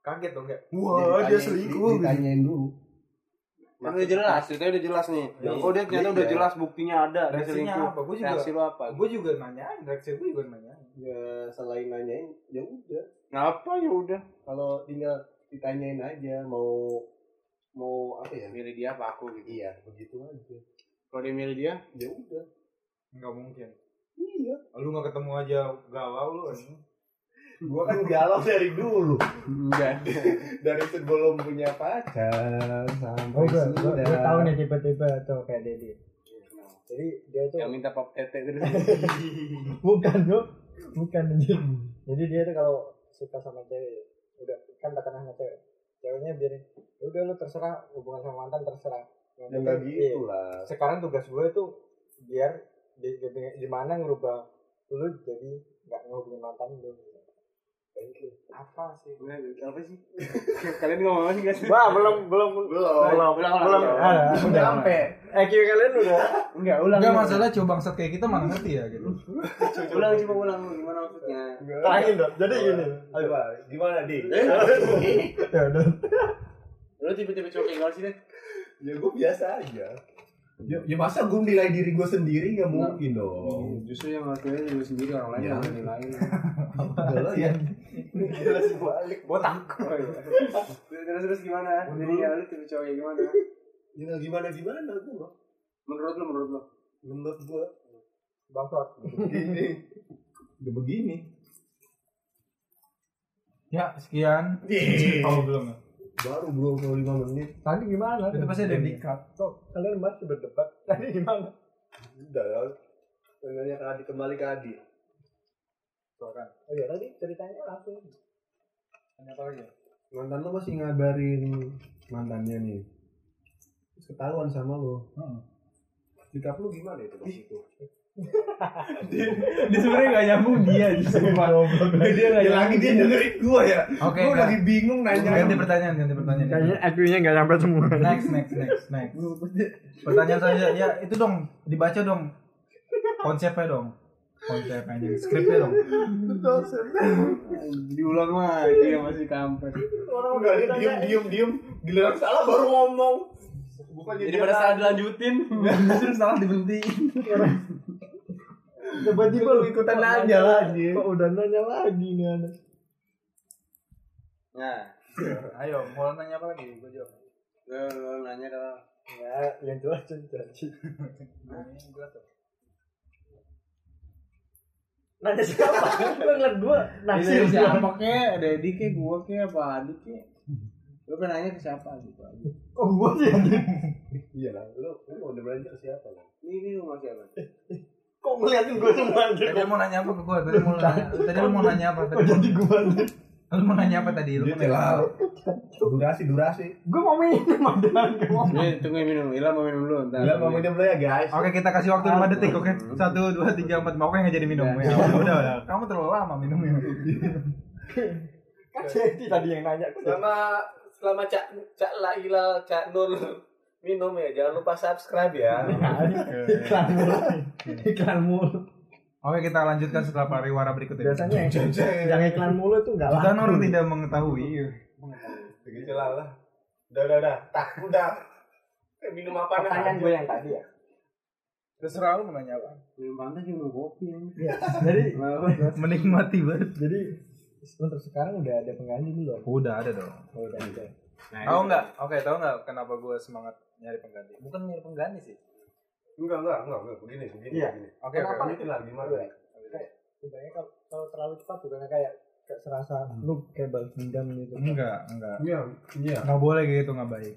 Speaker 3: Kaget dong kayak.
Speaker 2: Ya,
Speaker 3: Wah, dia
Speaker 2: ditanyain-
Speaker 3: selingkuh.
Speaker 2: di- Ditanyain dulu.
Speaker 4: Kan udah jelas, ceritanya udah jelas nih.
Speaker 2: Iya.
Speaker 4: Oh dia ternyata udah
Speaker 2: Iya.
Speaker 4: jelas buktinya ada dia
Speaker 3: Reaksinya
Speaker 4: selingkuh.
Speaker 3: apa? Gua juga-
Speaker 4: Reaksi lu apa?
Speaker 3: Gue juga nanyain, reaksi gue juga nanyain.
Speaker 2: Ya selain nanyain, ya udah.
Speaker 4: Ngapa ya udah?
Speaker 2: Kalau tinggal ditanyain aja mau mau apa ya?
Speaker 4: Milih dia apa aku gitu.
Speaker 2: Iya, begitu aja.
Speaker 4: Kalau dia milih dia,
Speaker 2: Ya udah.
Speaker 3: Enggak mungkin.
Speaker 2: Iya.
Speaker 3: Lu nggak ketemu aja galau lu anjing.
Speaker 2: Gua kan galau dari dulu.
Speaker 4: enggak.
Speaker 2: Dari sebelum punya pacar sampai
Speaker 1: Oh, gue,
Speaker 2: sudah.
Speaker 1: gue tahu nih tipe-tipe tuh kayak Dedi. Jadi dia tuh
Speaker 4: Yang minta pop tete terus.
Speaker 1: bukan tuh, bukan anjir. Jadi dia tuh kalau suka sama cewek, udah kan pacaran sama cewek, ceweknya biarin, "Ya udah lu terserah hubungan sama mantan terserah. Yang
Speaker 2: Ya enggak
Speaker 1: penting-
Speaker 2: gitu
Speaker 1: iya.
Speaker 2: lah.
Speaker 1: Sekarang tugas gue tuh biar di, di, di mana ngerubah lu jadi nggak ngehubungin mantan lu.
Speaker 3: Apa sih?
Speaker 4: apa sih? Kalian ngomong apa sih guys?
Speaker 1: Wah belum belum
Speaker 2: Belum.
Speaker 1: belum belum ada.
Speaker 2: Udah sampai.
Speaker 1: IQ kalian udah
Speaker 4: Enggak, ulang.
Speaker 3: Enggak masalah coba bangsat kayak kita mana ngerti ya gitu.
Speaker 4: Ulang coba ulang gimana maksudnya?
Speaker 1: terakhir dong. Jadi gini.
Speaker 2: Coba, gimana, Di?
Speaker 1: Ya udah.
Speaker 4: Lu tipe-tipe cowok kayak gimana sih, Dit?
Speaker 2: ya gue biasa aja. Ya, ya masa gue nilai diri gue sendiri nggak mungkin dong.
Speaker 4: Justru yang ngakuin diri sendiri orang lain
Speaker 2: Ya.
Speaker 4: yang nilai.
Speaker 2: Udah lah ya.
Speaker 1: Jelas balik.
Speaker 3: Botak.
Speaker 4: Terus terus gimana? Jadi ya lu tipe cowok kayak gimana?
Speaker 2: Ya gimana gimana gue.
Speaker 4: Menurut lu menurut lu?
Speaker 2: Menurut gue
Speaker 1: Bangsat.
Speaker 2: begini. Udah begini.
Speaker 3: Ya, sekian. Oh, belum ya.
Speaker 2: Baru belum 25 menit.
Speaker 1: Tadi gimana?
Speaker 3: Itu pasti ada di cut.
Speaker 1: Kok kalian masih berdebat? Tadi gimana?
Speaker 2: Udah lah. Tanya ke Adi kembali ke Adi.
Speaker 3: Silakan.
Speaker 1: Oh iya tadi ceritanya langsung.
Speaker 3: Tanya apa lagi?
Speaker 2: Mantan lo masih ngabarin mantannya nih. Terus ketahuan sama lo.
Speaker 3: Heeh.
Speaker 2: Sikap lu gimana itu pas itu?
Speaker 3: Dia sebenarnya enggak nyambung dia justru. Dia enggak
Speaker 2: Ya lagi dia dengerin gua ya.
Speaker 3: Oke,
Speaker 2: Gua
Speaker 3: enggak.
Speaker 2: lagi bingung nanya.
Speaker 3: Ganti pertanyaan, ganti pertanyaan.
Speaker 1: Kayaknya IQ-nya nggak sampai semua.
Speaker 3: Next, next, next, next. Pertanyaan saya ya itu dong dibaca dong konsepnya dong konsepnya skripnya dong
Speaker 4: Diulang lagi ya masih kampret.
Speaker 1: Orang
Speaker 2: Udah dia diem diem diem. Giliran salah baru ngomong. Bukan
Speaker 4: Jadi pada saat dilanjutin, justru salah diberhentiin.
Speaker 1: Tiba-tiba
Speaker 2: lu ikutan nanya lagi.
Speaker 1: Kok udah nanya lagi nih anak?
Speaker 4: Nah,
Speaker 3: ayo mau nanya apa lagi gue jawab
Speaker 4: lu, lu nanya kalau
Speaker 1: Ya, yang jelas janji.
Speaker 3: nah, ini gue tuh
Speaker 1: Nanya siapa? Gue ngeliat gue
Speaker 4: Ini
Speaker 1: nasir
Speaker 4: siapa kek, Dedi kek, gua kek, apa Adi kek? Lu pengen nanya ke siapa gitu aja.
Speaker 1: Oh gue sih.
Speaker 2: Iya lah. Lu lu udah belajar siapa lo?
Speaker 4: Ini ini rumah siapa?
Speaker 1: Kok ngeliatin gue semua
Speaker 3: tadi lu mau nanya apa ke gue tadi mau nanya tadi lu mau nanya apa tadi
Speaker 1: jadi gue?
Speaker 3: Lu mau nanya apa tadi? Lu mau nanya.
Speaker 2: Durasi, durasi.
Speaker 1: Gue mau minum mau.
Speaker 4: Nih, tunggu minum. Ilham mau minum dulu. Ntar.
Speaker 2: Gila mau minum dulu ya guys.
Speaker 3: Oke kita kasih waktu 5 detik oke Satu, dua, tiga, empat Oke nggak jadi minum ya, udah, udah, udah Kamu terlalu lama minumnya
Speaker 1: Kan jadi tadi yang nanya.
Speaker 2: Selama selama Cak Cak La Hilal Cak Nur minum ya, jangan lupa subscribe ya.
Speaker 1: Iklan mulu. Iklan mulu.
Speaker 3: Oke kita lanjutkan setelah pariwara berikutnya
Speaker 1: Biasanya yang, yang iklan mulu tuh nggak laku.
Speaker 3: Nur tidak mengetahui
Speaker 2: Begitu lah lah. Udah, udah, udah. Tak, udah. Eh, minum apa
Speaker 1: Pertanyaan gue yang tadi ya.
Speaker 3: Terserah lu mau nanya apa
Speaker 4: Minum pantai juga minum kopi ya.
Speaker 1: Jadi
Speaker 3: Menikmati banget
Speaker 1: jadi untuk sekarang udah ada pengganti belum?
Speaker 3: Udah ada dong
Speaker 1: Oh, udah ada.
Speaker 3: Tahu nggak? Oke tahu nggak kenapa gue semangat nyari pengganti? Bukan nyari pengganti sih
Speaker 2: Enggak, enggak, enggak, enggak. Begini, begini,
Speaker 1: Iya.
Speaker 2: begini.
Speaker 3: Oke
Speaker 1: Kenapa?
Speaker 3: oke
Speaker 2: Ini lah gimana?
Speaker 1: Kayak sebenarnya kalau, kalau terlalu cepat bukan kayak kayak serasa lu kayak balas dendam gitu.
Speaker 3: Enggak, enggak
Speaker 2: Iya, iya.
Speaker 3: Nggak boleh kayak gitu, nggak baik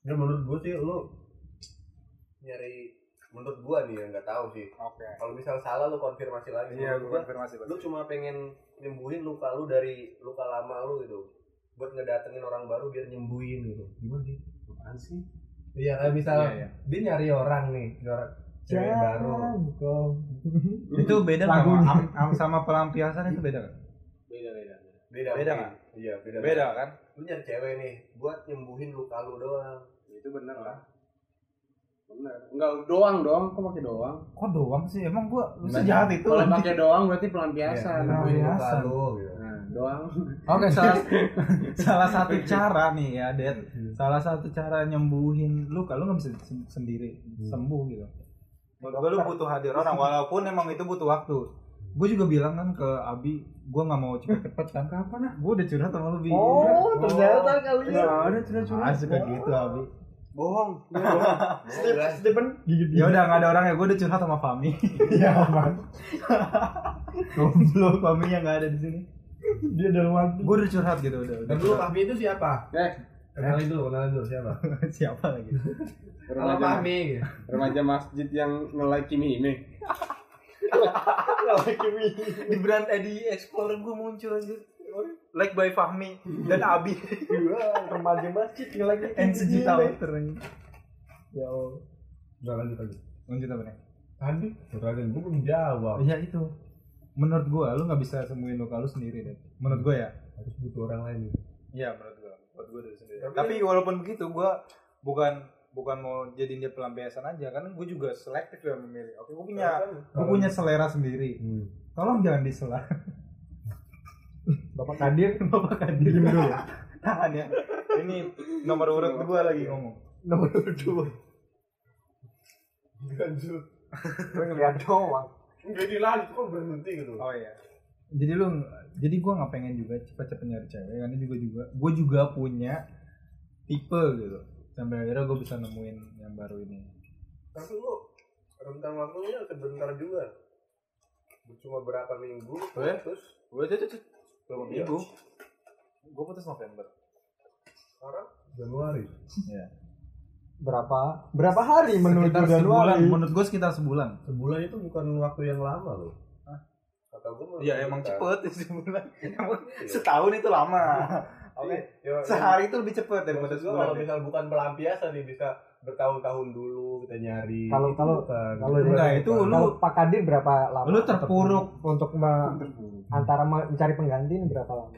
Speaker 2: Ya menurut gua sih lu nyari menurut gua nih ya nggak tahu sih.
Speaker 3: Oke
Speaker 2: Kalau misal salah lu konfirmasi lagi.
Speaker 3: Iya gue
Speaker 2: gua,
Speaker 3: konfirmasi
Speaker 2: lu cuma pengen nyembuhin luka lu dari luka lama lu gitu. Buat ngedatengin orang baru biar nyembuhin gitu. Gimana sih?
Speaker 4: Apaan sih?
Speaker 2: Iya, kayak misal
Speaker 3: Iya, iya.
Speaker 2: dia nyari orang nih, nyari orang cewek baru.
Speaker 1: kau.
Speaker 3: Itu beda nggak
Speaker 1: Lagunya.
Speaker 3: sama, am- sama pelampiasan itu beda kan?
Speaker 4: Beda beda.
Speaker 2: Beda,
Speaker 3: Beda
Speaker 2: mungkin. Iya, beda.
Speaker 3: Beda kan?
Speaker 2: Lu nyari cewek nih buat nyembuhin luka lu doang.
Speaker 4: Itu bener lah. Bener. Enggak doang dong, kok pakai doang?
Speaker 3: Kok doang sih? Emang gua lu sejahat itu
Speaker 4: Kalau pakai doang berarti pelampiasan.
Speaker 2: nyembuhin luka
Speaker 3: biasa.
Speaker 2: lu gitu.
Speaker 4: Doang.
Speaker 3: Oke, salah salah satu cara nih ya, Det. Salah satu cara nyembuhin lu kalau nggak bisa sem- sendiri sembuh gitu. Menurut gue lu butuh hadir orang walaupun emang itu butuh waktu. Gue juga bilang kan ke Abi, gue nggak mau cepet-cepet kan. Kapan ah? Gue udah curhat sama lu Bi.
Speaker 1: Oh, ternyata kalian.
Speaker 4: Nah, ada sudah curhat.
Speaker 3: Ah, suka gitu Abi.
Speaker 4: Bohong.
Speaker 2: Jelas.
Speaker 1: Stephen gigit
Speaker 3: Ya udah nggak ada orang ya, gue udah curhat sama Fami.
Speaker 1: Iya, man.
Speaker 3: Goblok Fami yang nggak ada di sini.
Speaker 1: Dia dalam hati.
Speaker 3: Gue udah curhat gitu udah. udah
Speaker 2: Dan dulu. Fahmi itu siapa?
Speaker 4: Eh,
Speaker 2: Kenalin dulu, kenalin dulu siapa?
Speaker 3: Siapa lagi?
Speaker 4: Remaja,
Speaker 2: Fahmi.
Speaker 4: remaja masjid yang nge-like Kimi Hime.
Speaker 3: di brand Edi Explorer gue muncul anjir. Like by Fahmi dan Abi.
Speaker 1: Remaja masjid lagi.
Speaker 3: And sejuta anjing.
Speaker 1: Ya Allah.
Speaker 2: Udah lanjut lanjut.
Speaker 3: Lanjut apa nih?
Speaker 2: Tadi, tadi gue belum jawab.
Speaker 3: Iya itu. Menurut gua lu nggak bisa sembuhin luka lu sendiri deh. Menurut gua ya.
Speaker 2: Harus butuh orang lain.
Speaker 3: Iya menurut gua. Menurut gua dari sendiri. Tapi, walaupun begitu gua bukan bukan mau jadiin dia pelampiasan aja karena gue juga selektif ya memilih. Oke, gue punya gue punya selera sendiri.
Speaker 2: Hmm.
Speaker 3: Tolong jangan disela.
Speaker 1: Bapak Kadir.
Speaker 3: Bapak kan diem dulu. Tahan ya. Ini nomor urut dua lagi ngomong.
Speaker 1: Nomor dua.
Speaker 2: Lanjut.
Speaker 1: Gue ngeliat doang.
Speaker 2: Jadi lanjut kok berhenti gitu.
Speaker 3: Oh iya. Jadi lu jadi gua nggak pengen juga cepet-cepet nyari cewek karena juga juga gue juga punya tipe gitu. Sampai akhirnya gue bisa nemuin yang baru ini.
Speaker 2: Tapi lu rentang waktunya sebentar juga. Cuma berapa minggu,
Speaker 3: Eh?
Speaker 2: terus
Speaker 3: Gue tuh tuh
Speaker 2: berapa
Speaker 3: Iya. minggu. Gue putus November.
Speaker 2: Sekarang Januari.
Speaker 3: Iya.
Speaker 1: Berapa berapa hari menuju
Speaker 3: Sekitar sebulan.
Speaker 1: Januari?
Speaker 3: Menurut gue sekitar sebulan.
Speaker 2: Sebulan itu bukan waktu yang lama loh. Kata gue
Speaker 3: Iya emang cepet sebulan. Emang setahun itu lama. Oke.
Speaker 2: Ya,
Speaker 3: Sehari itu lebih cepet daripada
Speaker 2: Maksud gua kalau
Speaker 3: sebulan.
Speaker 2: misal bukan pelampiasan nih bisa bertahun-tahun dulu kita nyari.
Speaker 1: Kalau- kalau- kalau
Speaker 3: Enggak, itu lu
Speaker 1: Pak Kadir berapa lama?
Speaker 3: lu terpuruk.
Speaker 1: untuk me- antara me- mencari pengganti ini berapa lama?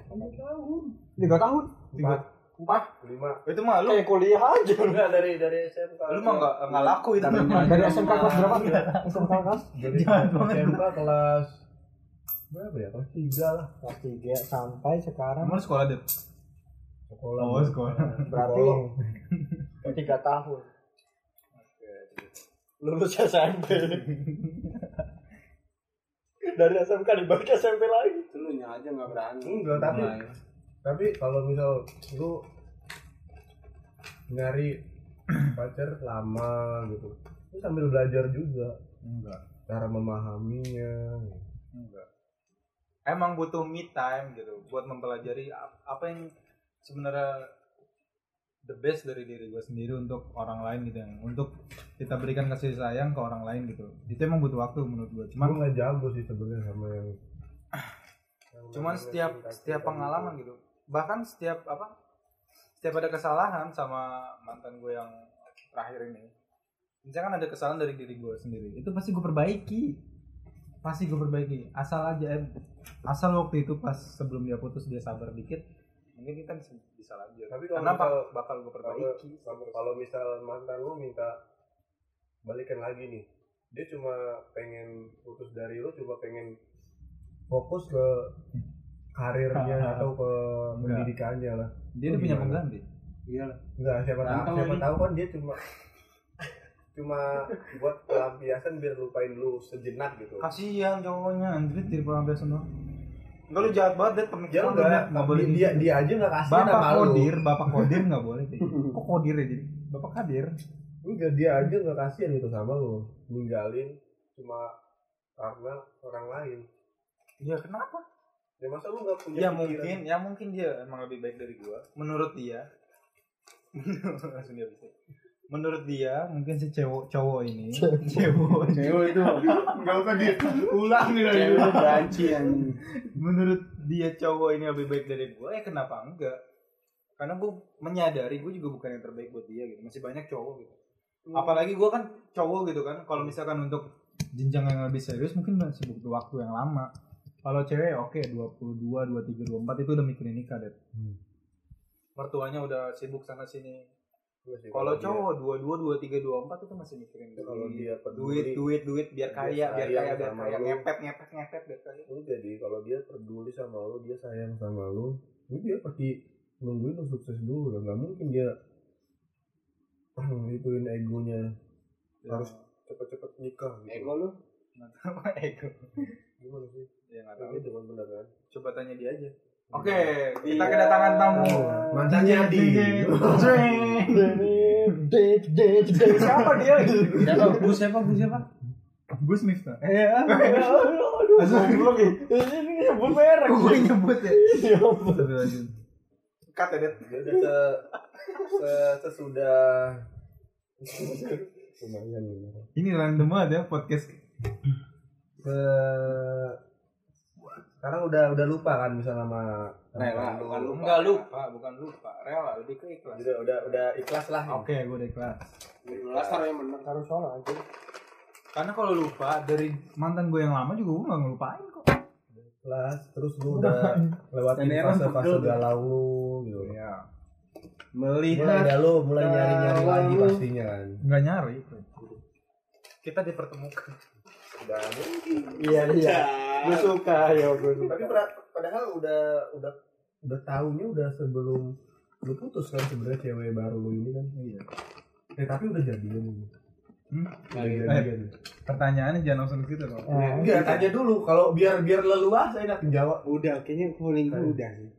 Speaker 1: Tiga tahun.
Speaker 2: Empat, empat, lima.
Speaker 3: Itu mah lu
Speaker 1: Kayak kuliah aja.
Speaker 2: Enggak dari dari SMK.
Speaker 3: lu mah nggak nggak laku itu.
Speaker 1: Dari SMK kelas berapa? SMK kelas
Speaker 3: banget.
Speaker 2: SMK kelas berapa ya? Kelas tiga lah.
Speaker 1: kelas tiga sampai sekarang
Speaker 3: Kamu sekolah deh.
Speaker 2: Sekolah.
Speaker 3: Oh, sekolah.
Speaker 1: berarti tiga tahun. Lulus SMP. Dari SMK dibalik SMP lagi.
Speaker 4: Lu aja nggak berani.
Speaker 2: Enggak, tapi. Tapi kalau misal lu nyari pacar lama gitu lu sambil belajar juga.
Speaker 3: Enggak.
Speaker 2: cara memahaminya.
Speaker 3: Enggak. Emang butuh me time gitu buat mempelajari ap- apa yang sebenarnya the best dari diri gue sendiri untuk orang lain gitu yang untuk kita berikan kasih sayang ke orang lain gitu. Itu emang butuh waktu menurut gue
Speaker 2: gue
Speaker 3: cuman
Speaker 2: nggak jago sih sebenarnya sama yang
Speaker 3: cuman setiap setiap pengalaman gitu bahkan setiap apa setiap ada kesalahan sama mantan gue yang terakhir ini misalkan ada kesalahan dari diri gue sendiri itu pasti gue perbaiki. Pasti gue perbaiki. Asal aja asal waktu itu pas sebelum dia putus dia sabar dikit mungkin kita bisa, bisa lanjut.
Speaker 2: Tapi kalau
Speaker 3: karena
Speaker 2: misal-
Speaker 3: bak- bakal gue perbaiki.
Speaker 2: Kalau- kalau misal mantan lu minta balikan lagi nih dia cuma pengen putus dari lu cuma pengen fokus ke karirnya
Speaker 3: Hahaha.
Speaker 2: atau ke
Speaker 3: Enggak.
Speaker 2: pendidikannya lah
Speaker 3: dia udah
Speaker 2: Lu
Speaker 3: punya pengganti
Speaker 4: Iyalah.
Speaker 2: enggak siapa tahu siapa tahu kan dia cuma cuma buat pelampiasan biar lupain lu sejenak gitu
Speaker 3: kasihan cowoknya anjir jadi pelampiasan doang Enggak lu jahat banget deh pemikiran
Speaker 2: ya
Speaker 3: lu,
Speaker 2: enggak
Speaker 3: Dad. nggak boleh
Speaker 2: dia,
Speaker 3: gitu.
Speaker 2: dia aja nggak kasih
Speaker 3: Bapak Kodir, Bapak Kodir nggak boleh kayak gitu. Kok Kodir ya jadi? Bapak Kadir.
Speaker 2: enggak dia aja nggak kasihan itu sama lu ninggalin cuma karena orang lain
Speaker 3: Ya kenapa?
Speaker 2: Ya masa lu nggak punya
Speaker 3: Ya
Speaker 2: pikiran?
Speaker 3: mungkin, ya mungkin dia emang lebih baik dari gua. Menurut dia. Langsung dia bisa. Menurut dia, mungkin si cowok cowok ini, cowok
Speaker 4: Cewek itu
Speaker 2: nggak usah diulang nih lagi
Speaker 4: cewek itu banci anjing.
Speaker 3: menurut dia cowok ini lebih baik dari gua, ya kenapa enggak? Karena gua menyadari gua juga bukan yang terbaik buat dia gitu. Masih banyak cowok gitu. Apalagi gua kan cowok gitu kan. Kalau misalkan untuk jenjang yang lebih serius mungkin masih butuh waktu yang lama. Kalau cewek oke 22, 23, 24 itu udah mikirin nikah deh.
Speaker 2: Hmm.
Speaker 3: Mertuanya udah sibuk sana sini.
Speaker 2: Iya sih,
Speaker 3: Kalau
Speaker 2: dia-
Speaker 3: cowok 22, 23, 24 itu masih mikirin
Speaker 2: kalau
Speaker 3: duit,
Speaker 2: dia
Speaker 3: duit,
Speaker 2: peduli
Speaker 3: duit, duit, biar
Speaker 2: dia
Speaker 3: kaya, biar kaya, biar kaya,
Speaker 2: lu.
Speaker 3: ngepet, ngepet, ngepet, biar kaya.
Speaker 2: lu jadi kalau dia peduli sama lu dia sayang sama lu lu dia pasti nungguin lu sukses dulu lah nggak mungkin dia ituin egonya harus cepet-cepet nikah gitu.
Speaker 4: Ego lu.
Speaker 3: Nggak tahu apa ego.
Speaker 2: gimana sih
Speaker 3: Ya nggak
Speaker 2: Tapi
Speaker 3: tahu.
Speaker 2: itu kan bener kan
Speaker 3: Coba tanya dia aja. Oke, kita kedatangan tamu.
Speaker 2: mantannya di
Speaker 3: Siapa dia?
Speaker 4: Siapa? Gus siapa? Gus siapa?
Speaker 3: Gus Miftah.
Speaker 4: Eh, goblok ya. Ini nyebut merek.
Speaker 3: Gue nyebut ya. Lanjut. Cut ya, Det.
Speaker 2: udah se, se sesudah lumayan lumayan.
Speaker 3: Ini random banget ya podcast.
Speaker 2: se sekarang udah udah lupa kan misal sama
Speaker 4: Rela, bukan
Speaker 2: lu.
Speaker 4: lupa.
Speaker 3: Enggak lupa, bukan lupa. Rela, lebih ke ikhlas.
Speaker 2: udah udah udah ikhlas lah
Speaker 3: Oke, gue udah ikhlas.
Speaker 4: Jelas taruh yang menang. Taruh soal aja.
Speaker 3: Karena kalau lupa dari mantan gue yang lama juga gue gak ngelupain kok.
Speaker 2: ikhlas terus lu udah lewatin fase fase galau lu gitu
Speaker 3: Iya.
Speaker 2: mulai
Speaker 4: Melihat
Speaker 2: lu mulai nyari nyari lagi pastinya kan
Speaker 3: Nggak nyari. Kita dipertemukan.
Speaker 2: udah mungkin
Speaker 1: Iya iya. Gue suka ya gue suka.
Speaker 2: tapi pada- padahal udah udah udah tahunya udah sebelum lu putus kan sebenarnya cewek baru lu ini kan
Speaker 3: Iya.
Speaker 2: eh tapi udah jadian
Speaker 3: Hmm?
Speaker 2: udah
Speaker 3: Eh, pertanyaannya jangan langsung ke situ dong.
Speaker 2: enggak tanya dulu kalau biar biar leluasa enak jawab
Speaker 4: Udah, kayaknya feeling gue udah sih.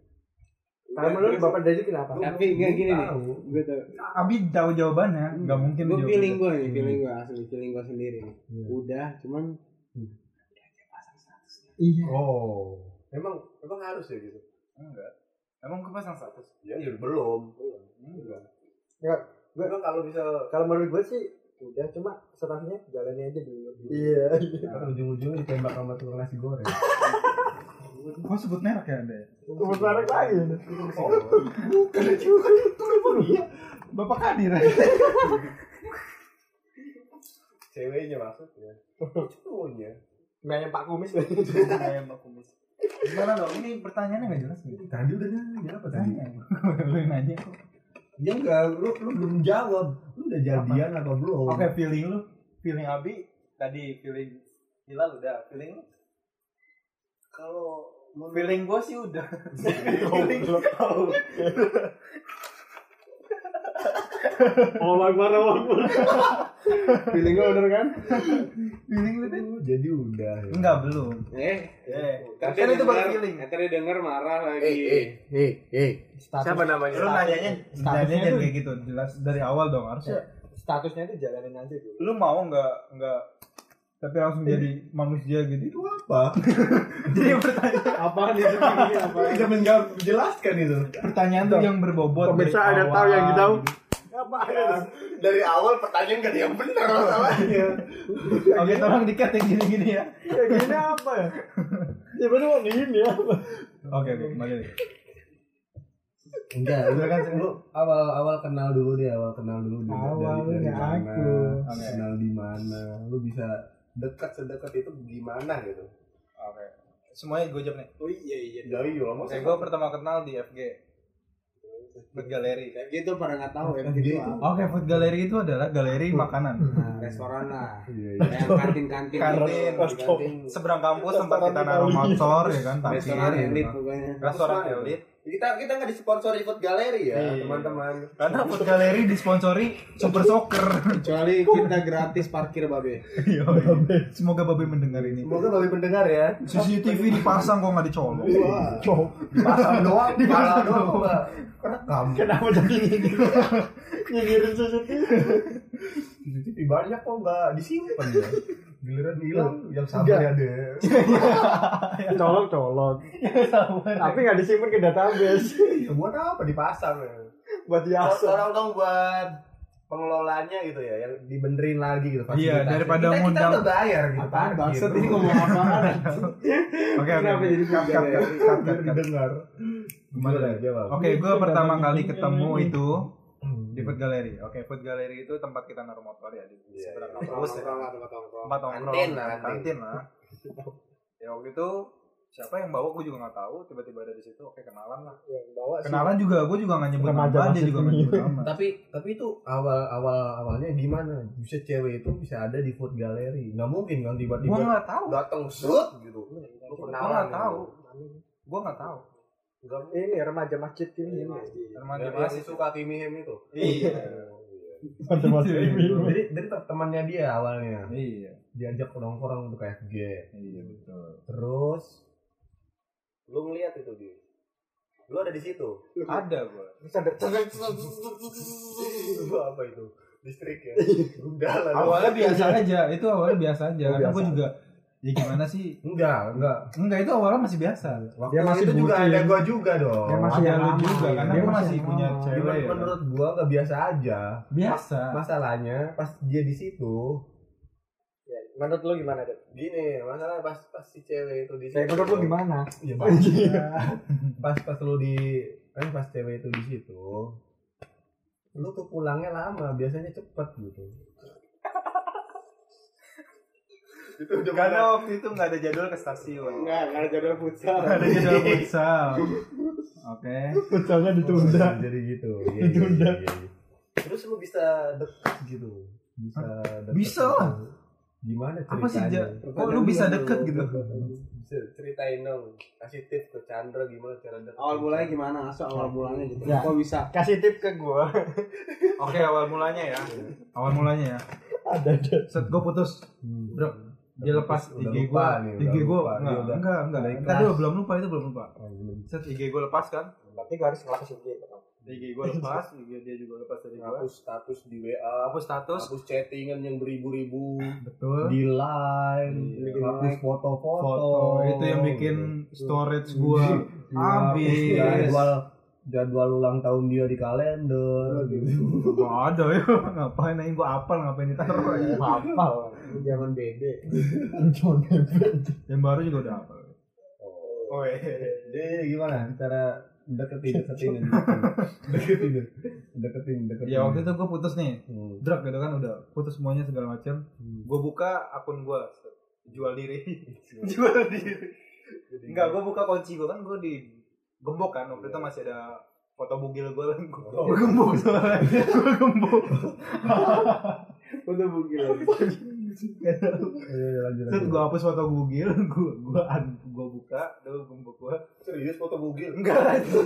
Speaker 1: Menurut Bapak Daji kenapa?
Speaker 4: Tapi nggak gini nih.
Speaker 2: Tahu.
Speaker 4: Gue tau.
Speaker 3: Abi tahu jawabannya, nggak mungkin
Speaker 4: Gue feeling gue nih, feeling gue asli, feeling gue sendiri.
Speaker 2: Iya.
Speaker 4: Udah, cuman
Speaker 2: oh emang emang harus ya gitu
Speaker 3: Enggak. Emang gue pasang status.
Speaker 2: ya, ya belum
Speaker 3: Enggak.
Speaker 1: Enggak.
Speaker 2: gue kan kalau bisa
Speaker 1: Kalau menurut gue sih udah cuma setelahnya jalani aja dulu. Iya.
Speaker 2: kan ujung-ujungnya ditembak sama tukang nasi goreng
Speaker 3: Kok sebut merek ya anda?
Speaker 1: Umur merek lagi.
Speaker 2: bukan juga itu emang iya
Speaker 3: Bapak Kadir.
Speaker 2: ceweknya maksudnya cowoknya
Speaker 1: Nggak yang Pak Kumis.
Speaker 3: Ayam Pak Kumis. Gimana dong? Ini pertanyaannya nggak jelas gitu.
Speaker 2: tadi udah nanya apa tadi
Speaker 3: Tanya. Lu yang nanya kok.
Speaker 2: ya enggak lu lu belum jawab lu udah jadian apa belum
Speaker 3: Oke, feeling lu, feeling Abi tadi feeling Hilal udah, feeling lu?
Speaker 2: kalau
Speaker 3: Feeling gua sih udah.
Speaker 1: Oh, Bang Mara Bang.
Speaker 4: feeling gue bener kan?
Speaker 3: feeling lu tuh?
Speaker 2: jadi udah ya.
Speaker 3: Enggak, belum.
Speaker 4: Eh,
Speaker 3: Eh,
Speaker 4: tapi
Speaker 3: kan itu baru feeling.
Speaker 4: Ntar dia denger marah lagi.
Speaker 2: eh eh siapa namanya
Speaker 3: Lu nanyanya,
Speaker 1: Statusnya
Speaker 3: jangan
Speaker 1: tuh-
Speaker 3: kayak gitu, jelas dari awal dong harusnya.
Speaker 1: Statusnya itu jalanin aja dulu.
Speaker 3: Lu mau nggak nggak tapi langsung jadi manusia gitu?
Speaker 2: itu apa
Speaker 3: Jadi pertanyaan
Speaker 4: itu? Ini apa?
Speaker 2: menjawab menjelaskan itu
Speaker 3: pertanyaan tuh yang berbobot.
Speaker 1: Pemirsa ada tahu yang kita
Speaker 3: gitu.
Speaker 1: Apa?
Speaker 2: dari awal pertanyaan gak ada yang benar masalahnya
Speaker 3: Oke, tolong dikat yang gini-gini ya.
Speaker 1: Ya gini apa ya? Tiba-tiba mau gini ya.
Speaker 3: Oke, oke, kembali lagi.
Speaker 4: Enggak, lu kan lu awal awal kenal dulu deh, awal kenal dulu dulu
Speaker 5: Awalnya aku.
Speaker 3: Oke.
Speaker 4: kenal di mana, lu bisa dekat sedekat itu gimana gitu.
Speaker 3: Oke. Semuanya gue jawab nih.
Speaker 2: Oh iya iya.
Speaker 4: Dari yo
Speaker 3: Oke, gue pertama kenal di FG. Food Gallery.
Speaker 5: Gitu pada nggak tahu ya gitu.
Speaker 3: Oke, Food Gallery itu adalah galeri makanan.
Speaker 5: Nah, restoran lah.
Speaker 4: Iya,
Speaker 5: Kayak kantin-kantin.
Speaker 3: Kantin.
Speaker 5: Kantin.
Speaker 3: Seberang kampus tempat kita naruh motor ya kan, parkir.
Speaker 5: Restoran
Speaker 3: gitu.
Speaker 5: elit pokoknya.
Speaker 3: Restoran elit.
Speaker 2: Kita kita nggak disponsori food gallery ya,
Speaker 3: Iya.
Speaker 2: teman-teman.
Speaker 3: Karena Food Gallery disponsori Super Soccer.
Speaker 5: Kecuali kita gratis parkir babe.
Speaker 3: Iya, Semoga Babe mendengar ini.
Speaker 2: Semoga babi pendengar ya.
Speaker 3: CCTV dipasang kok nggak dicolok.
Speaker 2: Dipasang doang, dipasang doang kerekam.
Speaker 1: Kenapa jadi gini? Nyinyirin CCTV.
Speaker 2: CCTV banyak kok nggak disimpan ya. Giliran hilang, yang sabar ya deh.
Speaker 1: Colok colok. Tapi nggak disimpan ke database.
Speaker 2: Ya, buat apa dipasang ya?
Speaker 1: Buat biasa.
Speaker 2: Tolong dong buat pengelolanya gitu ya, yang dibenerin lagi gitu.
Speaker 3: Iya,
Speaker 2: fasilitasnya.
Speaker 3: daripada
Speaker 2: kita, kita
Speaker 3: ngundang-
Speaker 2: udah bayar gitu.
Speaker 5: Apaan
Speaker 2: parkir.
Speaker 5: bangsat ini ngomong apaan?
Speaker 3: Oke, oke.
Speaker 5: Kenapa jadi
Speaker 3: Cut, cut, cut, cut. Kembali lagi.
Speaker 2: jawab.
Speaker 3: Oke, gue pertama kali ketemu itu di Food Gallery. Oke, Food Gallery itu tempat kita naruh motor ya di
Speaker 2: Iya,
Speaker 3: seberang
Speaker 2: iya.
Speaker 3: kampus ya.
Speaker 5: Tempat nongkrong.
Speaker 2: Kantin lah, kantin.
Speaker 3: lah. Ya waktu itu siapa yang bawa gue juga nggak tahu. Tiba-tiba ada di situ. Oke, kenalan lah.
Speaker 1: Yang bawa sih.
Speaker 3: Kenalan juga, gue juga nggak nyebut nama, dia juga nggak nyebut nama.
Speaker 2: Tapi tapi itu awal awal awalnya gimana? Bisa cewek itu bisa ada di food gallery. Nggak mungkin kan
Speaker 3: Gue
Speaker 2: tiba-tiba
Speaker 3: nggak tahu.
Speaker 2: datang serut gitu.
Speaker 3: Gue
Speaker 2: kenalan
Speaker 3: nggak
Speaker 2: gitu.
Speaker 3: tahu. Gue nggak tahu.
Speaker 1: Ini remaja masjid ini.
Speaker 3: Remaja
Speaker 2: Yang
Speaker 3: masih
Speaker 2: masih suka Kimi Hem itu.
Speaker 3: Iya.
Speaker 1: Remaja.
Speaker 2: Jadi dari temannya dia awalnya
Speaker 3: Iya.
Speaker 2: diajak nongkrong untuk FG.
Speaker 3: Iya betul.
Speaker 2: Terus lu ngeliat itu dia. Lu ada di situ.
Speaker 3: Ada gue.
Speaker 1: Terus ada
Speaker 2: apa itu? Listrik ya. Lu.
Speaker 3: Awalnya biasa aja. Itu awalnya biasa aja.
Speaker 2: Oh,
Speaker 3: Karena gue juga ya gimana sih?
Speaker 2: Enggak, enggak.
Speaker 3: Enggak itu awalnya masih biasa.
Speaker 2: Waktu
Speaker 1: Dia masih
Speaker 2: itu juga ada gua juga dong.
Speaker 1: Dia masih
Speaker 3: Ada lu juga
Speaker 1: iya.
Speaker 3: karena
Speaker 1: Dia masih
Speaker 3: masih punya cewek. Ya
Speaker 2: menurut gua nggak biasa aja.
Speaker 3: Biasa.
Speaker 2: Masalahnya pas dia di situ,
Speaker 1: Menurut lu gimana, Dek?
Speaker 2: gini, masalah pas pas si cewek itu di
Speaker 1: Ya,
Speaker 2: situ.
Speaker 1: menurut lu gimana?
Speaker 2: Ya, banyak. pas pas lu di kan pas cewek itu di situ, lu tuh pulangnya lama, biasanya cepet gitu. Itu udah
Speaker 3: Karena waktu itu nggak ada jadwal ke stasiun.
Speaker 5: Enggak, enggak ada jadwal futsal.
Speaker 3: Nggak ada jadwal futsal. Oke.
Speaker 1: Futsalnya ditunda.
Speaker 2: jadi gitu. Iya, iya,
Speaker 1: Ditunda.
Speaker 2: iya. Terus lu bisa dekat gitu. Bisa deket
Speaker 3: Bisa
Speaker 2: gitu.
Speaker 3: lah.
Speaker 2: Gimana ceritanya?
Speaker 3: Apa sih Ja? Kok lu bisa deket gitu?
Speaker 2: Bisa ceritain dong. Kasih tips ke Chandra gimana cara deket.
Speaker 5: Awal mulanya gimana? Asal awal mulanya gitu.
Speaker 1: Ya.
Speaker 5: Kok bisa?
Speaker 1: Kasih tip ke gua.
Speaker 3: Oke awal mulanya ya. Awal mulanya ya.
Speaker 1: Ada ada.
Speaker 3: Set gue putus. Bro. Dia lepas
Speaker 2: Udah
Speaker 3: IG gue. IG gue. Enggak,
Speaker 2: udah-
Speaker 3: enggak, enggak.
Speaker 2: ikhlas.
Speaker 3: dulu belum lupa itu belum lupa.
Speaker 2: Oh.
Speaker 3: Set IG gue lepas kan.
Speaker 1: Berarti gua harus ngelakuin gitu.
Speaker 3: IG gue lepas, IG dia juga lepas dari gue.
Speaker 2: Hapus status di WA.
Speaker 3: Hapus status.
Speaker 2: Hapus chattingan yang beribu-ribu.
Speaker 3: Betul.
Speaker 2: Di line. Hapus
Speaker 1: like.
Speaker 2: foto-foto.
Speaker 3: Foto itu yang bikin storage gue habis.
Speaker 2: Jadwal jadwal ulang tahun dia di kalender gitu.
Speaker 3: Gak ada ya. Ngapain aja gue apal ngapain ditaruh ya.
Speaker 1: Hafal.
Speaker 5: Zaman bebe.
Speaker 3: Yang baru juga udah apal. Oh, iya.
Speaker 2: Jadi gimana cara deketin deketin deketin deketin deketin
Speaker 3: Ya waktu itu gue putus nih.
Speaker 2: Hmm.
Speaker 3: Drag gitu kan udah putus semuanya segala macam. Gue buka akun gue jual diri. jual diri. Enggak, gue buka kunci gue kan gue di gembok kan waktu itu masih ada foto bugil gue kan gue gembok soalnya gue gembok
Speaker 5: Udah bugil
Speaker 2: Iya, iya,
Speaker 3: terus gue hapus foto bugil gue gue gue buka tuh gembok gue
Speaker 2: serius foto bugil
Speaker 3: enggak anjir.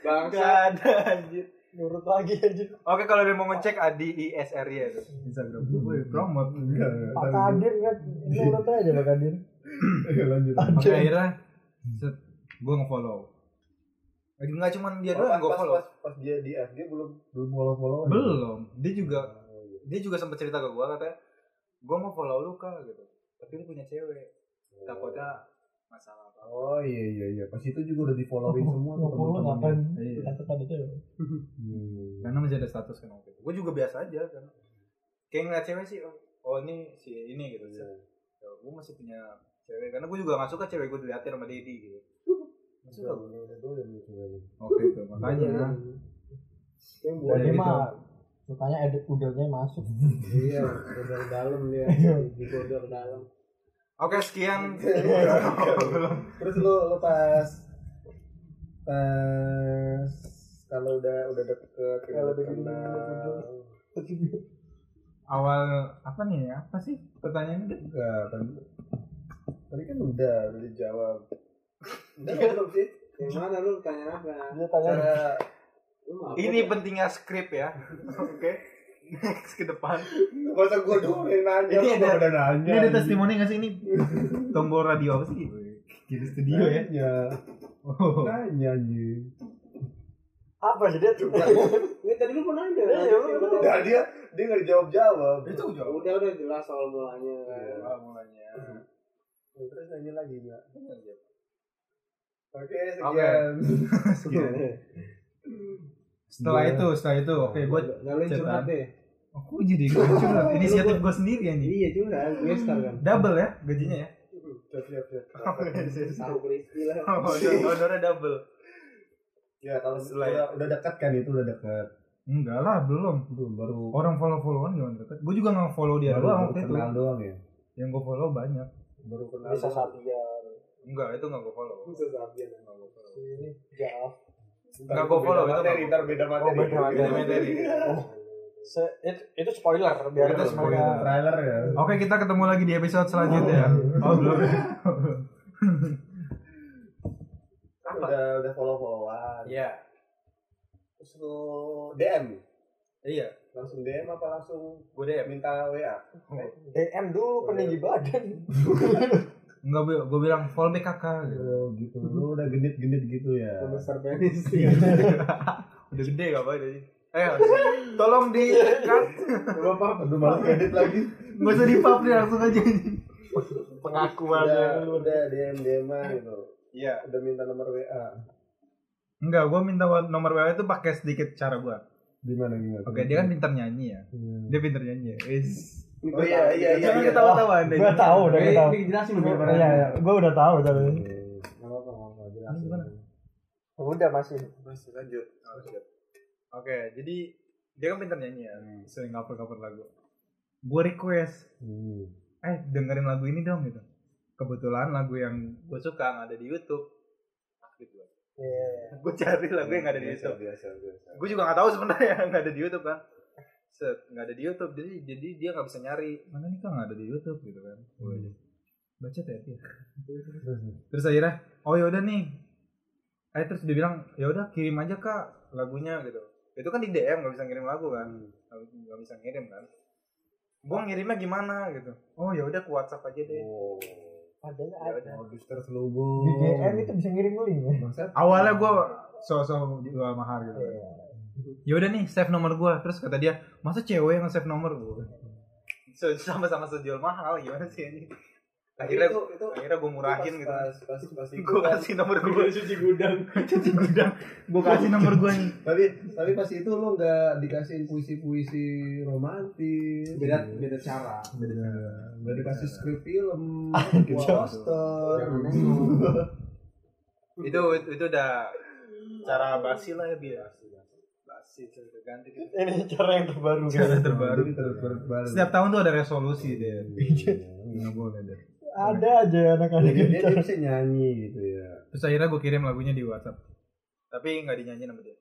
Speaker 5: Bangsa.
Speaker 3: enggak ada anjir.
Speaker 1: Nurut lagi aja.
Speaker 3: oke kalau dia mau ngecek Adi ISR ya tuh Instagram gue promote
Speaker 2: enggak enggak.
Speaker 1: Pak Kadir kan nurut aja Pak Kadir.
Speaker 2: Iya, lanjut.
Speaker 3: Oke akhirnya set. Gue ngefollow. Lagi nggak cuman dia
Speaker 2: Oh,
Speaker 3: doang gue follow.
Speaker 2: pas, pas dia di FG belum belum follow follow
Speaker 3: belum. Dia juga dia juga sempat cerita ke gue katanya gue mau follow lu kak gitu tapi lu punya cewek takutnya masalah apa
Speaker 2: oh iya iya iya pas itu juga udah di followin semua tuh teman-teman
Speaker 3: iya.
Speaker 1: Takut ada cewek.
Speaker 2: Hmm.
Speaker 3: karena masih ada status kan waktu itu gue juga biasa aja kan kayak ngeliat cewek sih oh, oh ini si ini gitu
Speaker 2: Iya.
Speaker 3: ya, gue masih punya cewek karena gue juga gak suka cewek gue diliatin sama Dedi gitu Gak gue.
Speaker 2: Udah dulu gitu.
Speaker 3: oke itu makanya gitu.
Speaker 1: mah sukanya edit udelnya masuk.
Speaker 2: Iya, udah dalam dia. Di kodor dalam.
Speaker 3: oke sekian.
Speaker 2: Terus lu lu pas pas kalau udah udah deket kalau udah kenal
Speaker 3: awal apa nih apa sih pertanyaannya
Speaker 2: enggak kan. Tadi kan udah udah dijawab. Udah belum sih? Yang mana lu tanya apa?
Speaker 1: Dia tanya.
Speaker 2: Cara?
Speaker 3: Ini pentingnya skrip ya. Oke. Next ke depan.
Speaker 2: Masa gua dulu yang nanya
Speaker 3: Ini ada-
Speaker 2: udah nanya
Speaker 3: ini ada testimoni gak sih? Ini tombol radio apa sih? Kiri studio ya?
Speaker 2: Nanya.
Speaker 3: Oh.
Speaker 2: nanya anjing.
Speaker 1: Apa sih dia?
Speaker 2: ini tadi lu mau nanya.
Speaker 1: Lu-
Speaker 2: Nah, dia dia nggak dijawab jawab
Speaker 3: Itu jawab.
Speaker 2: udah udah jelas soal mulanya. Kan
Speaker 3: mulanya.
Speaker 2: Terus nanya lagi enggak oke
Speaker 3: Oke.
Speaker 2: sekian
Speaker 3: setelah itu setelah itu oke gue
Speaker 2: Nah, lu
Speaker 3: Cetan.
Speaker 2: curhat deh.
Speaker 3: aku jadi curhat inisiatif gue sendiri anjing
Speaker 2: Iya curhat, gestar kan.
Speaker 3: double ya gajinya ya
Speaker 2: Siap, siap, siap.
Speaker 3: Oh,
Speaker 2: Tahu Kristi lah.
Speaker 3: honornya double
Speaker 2: Ya kalau
Speaker 3: Setelah
Speaker 2: udah, udah dekat kan itu udah dekat.
Speaker 3: enggak lah belum
Speaker 2: Belum baru
Speaker 3: orang follow followan gimana deket gue juga nggak follow dia
Speaker 2: baru,
Speaker 3: doang
Speaker 2: baru
Speaker 3: waktu itu
Speaker 2: kenal doang ya.
Speaker 3: yang gue follow banyak
Speaker 2: Baru kenal.
Speaker 1: Bisa
Speaker 2: doang.
Speaker 1: Satya.
Speaker 3: enggak itu nggak gue follow
Speaker 2: Bisa Sabian.
Speaker 1: Ini jawab.
Speaker 3: Nggak gua follow, itu
Speaker 2: materi, ntar beda materi.
Speaker 1: Oh, beda materi.
Speaker 3: Beda materi.
Speaker 1: Oh. Se- itu, itu spoiler biar
Speaker 3: Itu spoiler.
Speaker 2: Trailer ya.
Speaker 3: oke kita ketemu lagi di episode selanjutnya oh belum
Speaker 2: Udah udah follow followan.
Speaker 3: iya
Speaker 2: Terus lu DM
Speaker 3: iya
Speaker 2: langsung DM apa langsung
Speaker 3: gue DM
Speaker 2: minta WA?
Speaker 1: DM dulu peninggi badan.
Speaker 3: enggak gue bilang follow back kakak gitu
Speaker 2: Oh gitu. Lu udah genit-genit gitu ya.
Speaker 1: Besar penis.
Speaker 3: udah gede gak apa sih eh tolong di cut
Speaker 2: Bapak, aduh malah edit lagi.
Speaker 3: nggak usah di pub nih langsung aja
Speaker 2: Udah,
Speaker 1: Pengakuannya.
Speaker 2: udah DM DM gitu.
Speaker 3: iya
Speaker 2: Udah minta nomor WA.
Speaker 3: enggak gue minta nomor WA itu pakai sedikit cara gue
Speaker 2: Gimana gimana?
Speaker 3: oke dia kan pintar nyanyi ya
Speaker 2: Hmm.
Speaker 3: dia pintar nyanyi ya Is.
Speaker 2: Oh iya iya iya.
Speaker 3: jangan
Speaker 2: iya.
Speaker 3: ketawa-tawa anda
Speaker 1: Gua tahu, udah tahu.
Speaker 4: ini jelasin biar pada
Speaker 1: Iya, iya. Gua udah tahu tapi.
Speaker 2: Oke. Nggak apa-apa, nggak apa-apa. Jelasin.
Speaker 3: gimana?
Speaker 1: Udah masih.
Speaker 2: Masih lanjut.
Speaker 3: oke jadi dia kan pintar nyanyi ya sering cover cover lagu gue request
Speaker 2: Hmm.
Speaker 3: eh dengerin lagu ini dong gitu kebetulan lagu yang gue suka nggak ada di YouTube aktif gue
Speaker 1: Iya.
Speaker 3: gue cari lagu yang nggak ada di
Speaker 2: Biasa,
Speaker 3: YouTube
Speaker 2: biasa, biasa.
Speaker 3: gue juga nggak tahu sebenarnya nggak ada di YouTube kan set nggak ada di YouTube jadi jadi dia nggak bisa nyari. Mana nih kan nggak ada di YouTube gitu kan?
Speaker 2: Hmm.
Speaker 3: baca ya dia terus akhirnya? Oh ya udah nih. Eh terus dia bilang ya udah kirim aja kak lagunya gitu. Itu kan di DM nggak bisa ngirim lagu kan? Nggak nggak bisa ngirim kan? Gua ngirimnya gimana? gitu. Oh ya udah ke WhatsApp aja deh.
Speaker 2: Oh.
Speaker 1: Padahal
Speaker 3: Ya
Speaker 1: ada.
Speaker 2: Modus terselubung.
Speaker 1: Di DM itu bisa ngirim link ya.
Speaker 3: Awalnya gua so-so jual mahal gitu ya udah nih save nomor gua. Terus kata dia masa cewek yang save nomor? Gua Se- sama-sama sejual mahal gimana sih ini? Akhirnya
Speaker 2: itu itu
Speaker 3: akhirnya gua murahin gitu.
Speaker 2: pas pas pas itu
Speaker 3: gua
Speaker 2: kan.
Speaker 3: kasih nomor gua.
Speaker 2: cuci gudang.
Speaker 3: cuci gudang. Gua kasih nomor gua nih.
Speaker 2: Tapi tapi pas itu lu nggak dikasihin puisi-puisi romantis.
Speaker 4: Beda beda cara.
Speaker 2: Beda. Nggak dikasih skrip film poster.
Speaker 3: Itu itu udah cara basi lah ya udah ganti
Speaker 1: Ini cara yang terbaru.
Speaker 3: cara terbaru.
Speaker 2: Jadi terus baru baru
Speaker 3: setiap tahun tuh ada resolusi deh nggak boleh deh
Speaker 1: Ada aja anak-anak
Speaker 2: dia, dia,
Speaker 1: yang
Speaker 2: dia bisa nyanyi gitu ya.
Speaker 3: Terus akhirnya gue kirim lagunya di WhatsApp. Tapi nggak dinyanyiin sama dia.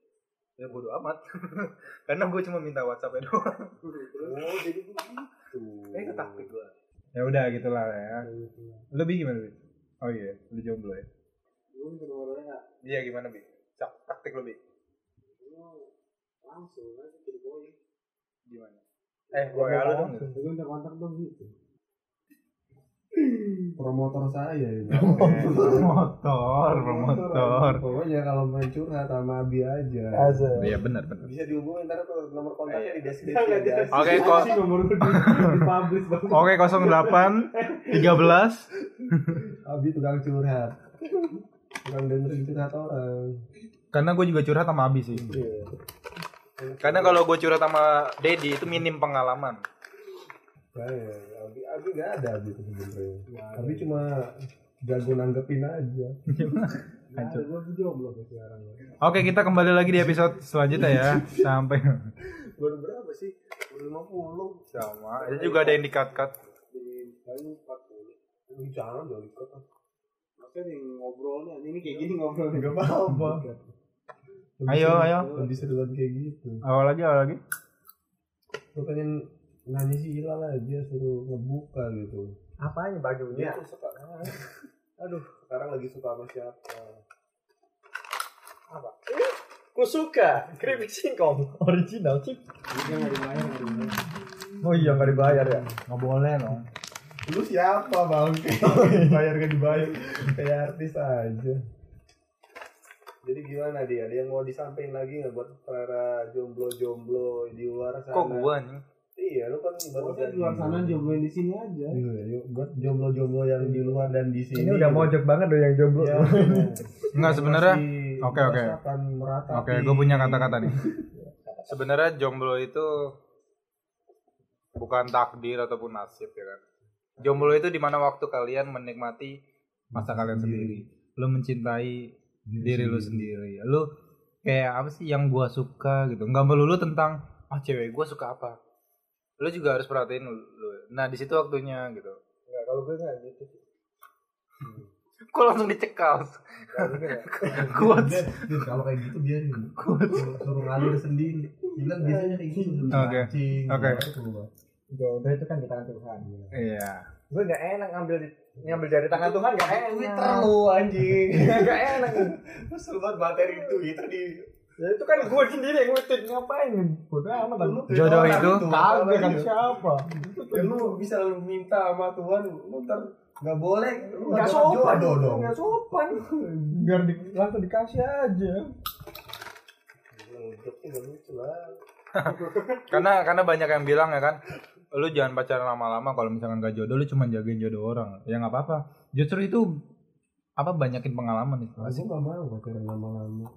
Speaker 3: Ya bodo amat. Karena gue cuma minta WhatsApp nya doang
Speaker 2: oh jadi begitu
Speaker 3: eh ketaktik gue ya udah gitulah ya. Lebih gimana bi? Oh iya. Lu jomblo ya? Iya gimana bi? Cak, taktik lebih
Speaker 2: langsung aja jadi boy
Speaker 3: gimana eh gue lu dong gitu.
Speaker 2: Lu minta kontak dong gitu promotor saya ini
Speaker 3: motor promotor
Speaker 2: pokoknya kalau main curhat sama Abi aja
Speaker 1: Asal.
Speaker 3: iya benar benar
Speaker 2: bisa dihubungin ntar ke nomor kontaknya di deskripsi ya.
Speaker 3: Oke, kok.
Speaker 4: nomor gue di publish banget
Speaker 3: Oke, 08 13.
Speaker 2: Abi tukang curhat tukang dengerin curhat orang
Speaker 3: Karena gue juga curhat sama Abi sih.
Speaker 2: Iya.
Speaker 3: Karena kalau gue curhat sama Dedi itu minim pengalaman.
Speaker 2: Abi, Abi nggak ada Abi itu sebenarnya. Abi cuma jago nanggepin aja.
Speaker 3: Oke, kita kembali lagi di episode selanjutnya ya. Sampai
Speaker 2: Baru berapa sih? Baru 50.
Speaker 3: sama. Itu juga ada yang di-cut-cut.
Speaker 2: Jadi paling 40. Ini jangan dong ikut. Makanya nih ngobrolnya, ini kayak gini ngobrolnya. Gak apa-apa.
Speaker 3: Ayo, ayo.
Speaker 2: Lebih seruan kayak gitu.
Speaker 3: Awal lagi, awal lagi.
Speaker 2: Lu pengen nanya si Hilal aja suruh ngebuka gitu.
Speaker 1: Apanya bajunya?
Speaker 2: Dia tuh suka. Aduh, sekarang lagi suka sama siapa?
Speaker 1: Ku suka keripik singkong original cip.
Speaker 6: Dia nggak dibayar.
Speaker 1: Oh iya nggak dibayar ya.
Speaker 3: Nggak boleh dong.
Speaker 2: Lu siapa bang? Bayar gak dibayar? Kayak artis aja. Jadi gimana dia? Ada yang mau disampaikan lagi nggak buat para jomblo-jomblo di luar sana?
Speaker 3: Kok gua nih?
Speaker 2: Iya, lu kan baru
Speaker 6: di luar sana jombloin di sini aja.
Speaker 2: Iya, yuk buat jomblo-jomblo yang di luar dan di sini.
Speaker 1: Ini udah mojok banget tuh yang jomblo.
Speaker 2: Ya,
Speaker 3: Enggak sebenarnya. Oke, oke. Oke, gue punya kata-kata nih. Sebenarnya jomblo itu bukan takdir ataupun nasib ya kan. Jomblo itu di mana waktu kalian menikmati masa kalian sendiri. Lu mencintai diri lu sendiri. Lu kayak apa sih yang gua suka gitu. Nggak melulu tentang ah cewek gua suka apa. Lu juga harus perhatiin lu. Nah, di situ waktunya gitu.
Speaker 2: Enggak, kalau gue enggak gitu sih.
Speaker 3: Kok langsung dicekal?
Speaker 2: Kuat. Kalau kayak gitu biarin. Kuat. Suruh ngalir sendiri. Bilang biasanya kayak gitu.
Speaker 3: Oke. Oke.
Speaker 2: gitu, Bang.
Speaker 6: Jodoh itu kan di tangan Tuhan.
Speaker 3: Iya.
Speaker 1: Gue nggak enak ngambil di, ngambil dari tangan Tuhan nggak enak.
Speaker 2: Twitter lu anjing.
Speaker 1: Nggak enak.
Speaker 2: Terus lu buat materi Twitter di
Speaker 1: Ya itu kan gue sendiri yang nge-tweet ngapain? Bodoh amat lah.
Speaker 3: Jodoh itu
Speaker 1: Kagak kan siapa?
Speaker 2: Ya, lu bisa lu minta sama Tuhan, lu ntar nggak boleh, lu
Speaker 1: Nggak
Speaker 2: nggak
Speaker 1: sopan
Speaker 2: jodoh dong.
Speaker 1: Nggak sopan. Biar di, langsung dikasih aja.
Speaker 3: Karena karena banyak yang bilang ya kan lu jangan pacaran lama-lama kalau misalkan gak jodoh lu cuma jagain jodoh orang ya nggak apa-apa justru itu apa banyakin pengalaman itu
Speaker 2: Gue nggak mau pacaran lama-lama.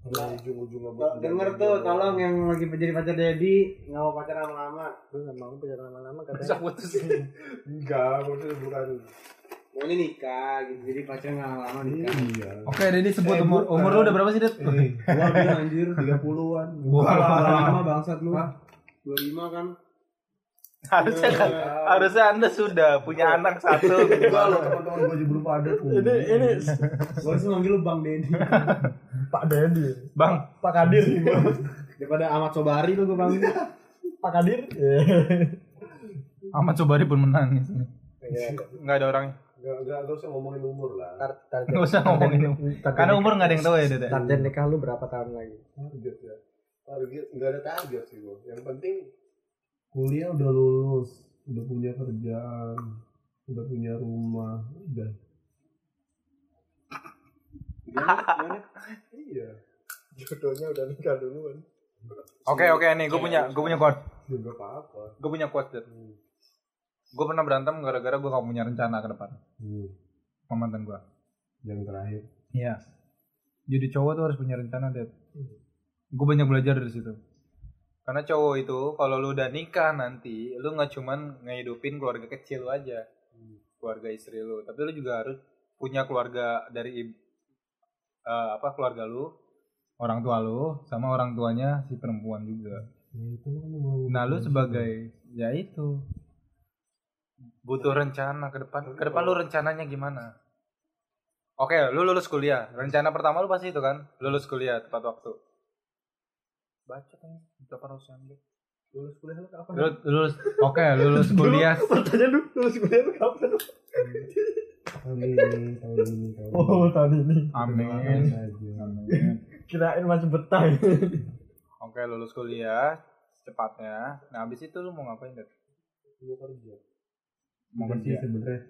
Speaker 2: Kalau ujung-ujungnya buat
Speaker 4: Denger tuh, tolong yang lagi jadi pacar Dedi nggak mau pacaran lama-lama.
Speaker 1: Gue nggak mau pacaran lama-lama
Speaker 3: bisa
Speaker 1: katanya.
Speaker 3: putus
Speaker 2: Enggak, maksudnya bukan.
Speaker 4: Maunya nikah gitu, jadi pacaran nggak lama nikah.
Speaker 2: Iya.
Speaker 3: oke Dedi sebut
Speaker 2: Eh,
Speaker 3: umur
Speaker 2: bukan.
Speaker 3: umur lu udah berapa sih?
Speaker 2: Eh,
Speaker 4: Gua bilang anjir,
Speaker 2: 30-an.
Speaker 4: lama bangsat lu. 25 kan.
Speaker 3: Harusnya kan harusnya anda sudah punya anak satu
Speaker 2: Enggak lo teman-teman gue belum ada tuh.
Speaker 1: Ini ini
Speaker 4: Gua sih manggil lu Bang Dedi.
Speaker 1: Pak Dedi.
Speaker 3: bang
Speaker 1: Pak Kadir.
Speaker 4: Daripada Ahmad Sobari lu gua panggil.
Speaker 1: Pak Kadir.
Speaker 3: Ahmad Sobari pun menangis
Speaker 2: Iya,
Speaker 3: nggak ada orangnya
Speaker 2: Enggak, enggak, enggak usah ngomongin umur lah.
Speaker 3: nggak usah ngomongin umur. karena umur nggak ada yang tahu ya ya?
Speaker 1: Target nikah lu berapa tahun lagi?
Speaker 2: Target ya. Target, enggak ada target sih gue. Yang penting kuliah udah lulus, udah punya kerjaan, udah punya rumah, udah. Iya.
Speaker 1: Jodohnya udah nikah duluan.
Speaker 3: oke oke nih gue punya gue punya quote
Speaker 2: Ya apa-apa.
Speaker 3: gue punya quote Dit. gue pernah berantem gara-gara gue gak punya rencana ke depan
Speaker 2: Hmm.
Speaker 3: sama mantan gue
Speaker 2: Yang terakhir.
Speaker 3: Iya. Jadi cowok tuh harus punya rencana, Dad. Gue banyak belajar dari situ. Karena cowok itu kalau lu udah nikah nanti, lu nggak cuman ngehidupin keluarga kecil lu aja. Keluarga istri lu, tapi lu juga harus punya keluarga dari ib- eh, apa keluarga lu, orang tua lu, sama orang tuanya si perempuan juga.
Speaker 2: Ya itu kan.
Speaker 3: Nah, lu sebagai ya itu butuh rencana ke depan. Ke depan lu rencananya gimana? Oke, lu lulus kuliah. Rencana pertama lu pasti itu kan, lulus kuliah tepat waktu. Baca kan berapa harus ambil.
Speaker 1: Lulus kuliah lu kapan?
Speaker 3: Lulus, lulus oke, lulus kuliah.
Speaker 1: Pertanyaan lu lulus kuliah lu kapan?
Speaker 2: Tahun ini, tahun ini, tahun ini.
Speaker 1: Oh, tahun ini.
Speaker 3: Amin.
Speaker 2: Saja.
Speaker 3: Amin.
Speaker 1: Kirain masih betah.
Speaker 3: Oke, lulus kuliah cepatnya. Nah, habis itu lu mau ngapain, Dad?
Speaker 2: Gua kerja.
Speaker 3: Mau kerja.
Speaker 2: sebenarnya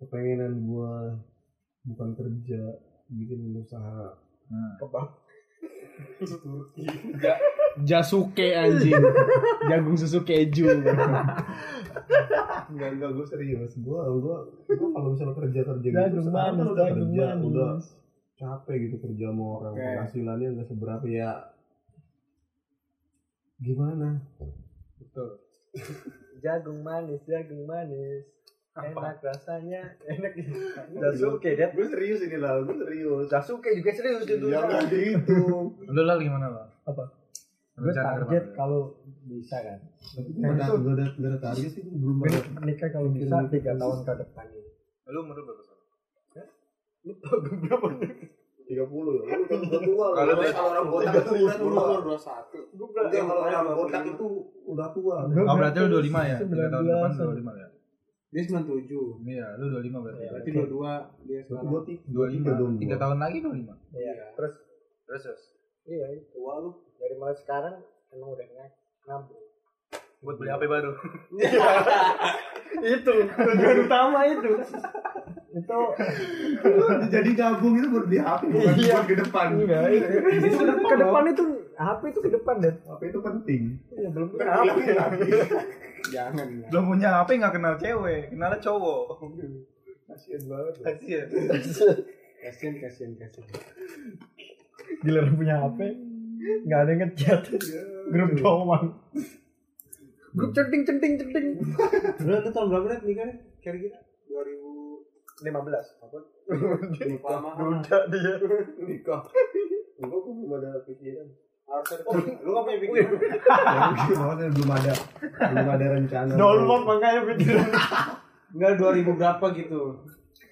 Speaker 2: kepengenan gua bukan kerja, bikin usaha.
Speaker 3: Hmm.
Speaker 4: Jasuke anjing. Jagung susu keju.
Speaker 2: Enggak, enggak, gue serius. Gue, gue, gue kalau misalnya kerja kerja gitu, sekarang kan
Speaker 6: manis,
Speaker 2: udah
Speaker 6: jagung
Speaker 2: kerja,
Speaker 6: manis.
Speaker 2: udah capek gitu kerja sama orang,
Speaker 4: Oke.
Speaker 2: penghasilannya nggak seberapa ya. Gimana?
Speaker 3: Betul.
Speaker 1: jagung manis jagung manis enak rasanya enak Dasuke Dad
Speaker 2: Gue serius ini lah, gue serius.
Speaker 1: Dasuke juga serius itu
Speaker 2: Ya nggak gitu.
Speaker 3: Lu lah gimana lo?
Speaker 1: apa gue target kalau bisa kan
Speaker 2: Tapi gue ada, gue ada, gue ada target sih, belum
Speaker 1: nikah kalau bisa tiga tahun ke depan ini
Speaker 3: Lu umur lu berapa?
Speaker 1: lu berapa
Speaker 2: 30 ya. Lu kan udah tua.
Speaker 7: Kalau orang botak itu udah tua.
Speaker 4: dua satu.
Speaker 1: gue
Speaker 2: Enggak, kalau orang botak itu udah tua.
Speaker 3: Berarti lu 25 ya? 3 tahun depan
Speaker 1: 19.
Speaker 3: 25 ya?
Speaker 4: Dia sembilan tujuh.
Speaker 3: Iya, lu 25 berarti.
Speaker 4: Berarti dua dua dia
Speaker 2: Gue
Speaker 4: sekarang.
Speaker 2: dua tiga dong.
Speaker 3: 25. 3 tahun lagi 25.
Speaker 1: iya terus
Speaker 3: Terus terus.
Speaker 1: iya tua lu dari mulai sekarang emang udah nggak nabung
Speaker 3: Buat beli HP baru.
Speaker 1: itu tujuan utama itu itu
Speaker 2: Jadi gabung itu buat di HP bukan
Speaker 1: Iya.
Speaker 2: buat ke depan.
Speaker 1: itu ke depan itu HP itu ke depan deh
Speaker 2: HP itu penting.
Speaker 1: ya belum punya HP.
Speaker 4: Jangan.
Speaker 3: Belum punya HP nggak kenal cewek, kenalnya cowok.
Speaker 2: Kasian banget.
Speaker 3: Kasian.
Speaker 4: Kasian kasian kasian.
Speaker 1: giliran punya HP nggak ada yang ngechat grup doang grup centing centing centing
Speaker 4: Lu lu tahun berapa nih nikahnya? Kira-kira? 2000
Speaker 1: lima belas apa
Speaker 4: lama.
Speaker 1: udah dia
Speaker 2: Nikah. Enggak, gue belum ada pikiran.
Speaker 4: Harus ada. Lu nggak punya pikiran?
Speaker 2: Belum ada belum ada rencana.
Speaker 1: download makanya pikiran
Speaker 4: Enggak 2000 berapa gitu.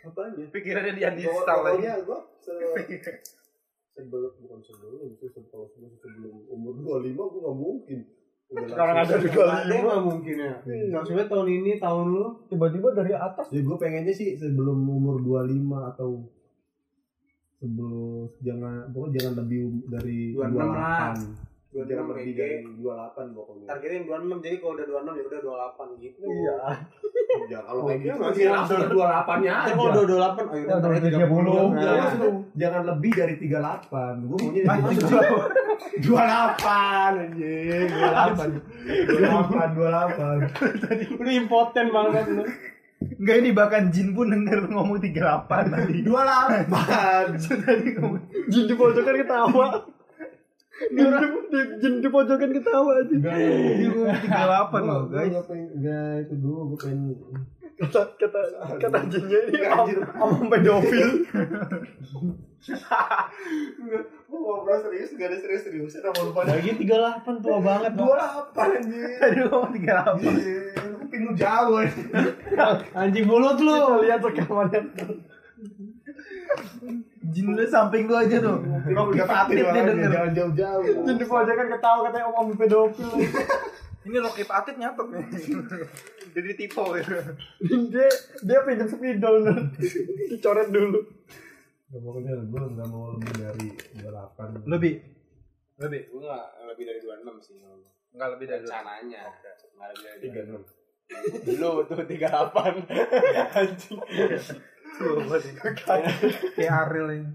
Speaker 2: Apanya?
Speaker 3: Pikirannya dia
Speaker 2: Pokoknya gue se- sebelum bukan sebelum itu sebelum sebelum umur 25 gue gak mungkin.
Speaker 1: Sekarang ada juga
Speaker 4: Ada nggak mungkin ya? Maksudnya tahun ini tahun lu
Speaker 1: tiba-tiba dari atas
Speaker 2: Ya gue pengennya sih sebelum umur 25 atau sebelum jangan pokoknya jangan lebih dari
Speaker 4: 26 lah.
Speaker 2: 28. Jangan lebih dari 28 pokoknya.
Speaker 4: targetin 26 jadi kalau udah 26 ya udah 28 gitu.
Speaker 1: iya
Speaker 2: Ya kalau kayak gitu
Speaker 4: Oke,
Speaker 2: masih langsung 28-nya
Speaker 4: Ntar
Speaker 2: aja.
Speaker 4: kalau udah 28 ayo
Speaker 1: Ya,
Speaker 4: udah
Speaker 1: udah
Speaker 4: 30.
Speaker 1: 30.
Speaker 4: Nah,
Speaker 2: Jangan, jangan lebih dari 38. Gue maunya 28 anjing. 28. 28 28.
Speaker 4: Lu impoten banget lu.
Speaker 3: Enggak ini bahkan Jin pun denger ngomong 38 tadi.
Speaker 2: 28.
Speaker 1: jin di pojokan ketawa jin di, di, jin di pojokan ketawa aja
Speaker 2: Enggak.
Speaker 3: Ini ngomong 38 loh, guys.
Speaker 2: Enggak itu dulu gue pengen
Speaker 1: kata kata kata jinnya ini
Speaker 2: Enggak,
Speaker 1: om
Speaker 2: anjir.
Speaker 1: om pedofil
Speaker 2: Enggak, ngobrol serius, gak ada serius-serius sama lu pada
Speaker 4: Lagi 38 tua banget.
Speaker 2: 28 anjir
Speaker 3: Tadi lu ngomong 38.
Speaker 2: Lu jauh anjir.
Speaker 4: Anjing mulut lu.
Speaker 1: lihat rekamannya
Speaker 3: Jin lu samping lu aja tuh.
Speaker 2: Kuping udah pati
Speaker 3: Dia denger.
Speaker 2: jangan jauh-jauh
Speaker 1: jin di pojokan ketawa katanya om om pedofil
Speaker 3: Ini Rocky Patit nyatok nih. Jadi tipe gitu.
Speaker 1: dia dia pinjam spidol dicoret dulu
Speaker 2: Gak pokoknya gue gak mau lebih dari 28
Speaker 3: Lebih. Lebih.
Speaker 4: Gue enggak lebih dari 26 sih.
Speaker 3: Enggak lebih dari
Speaker 4: Rencananya. Enggak lebih dari
Speaker 2: 36
Speaker 4: Lu tuh 38. Anjing.
Speaker 3: Kayak Ariel ini.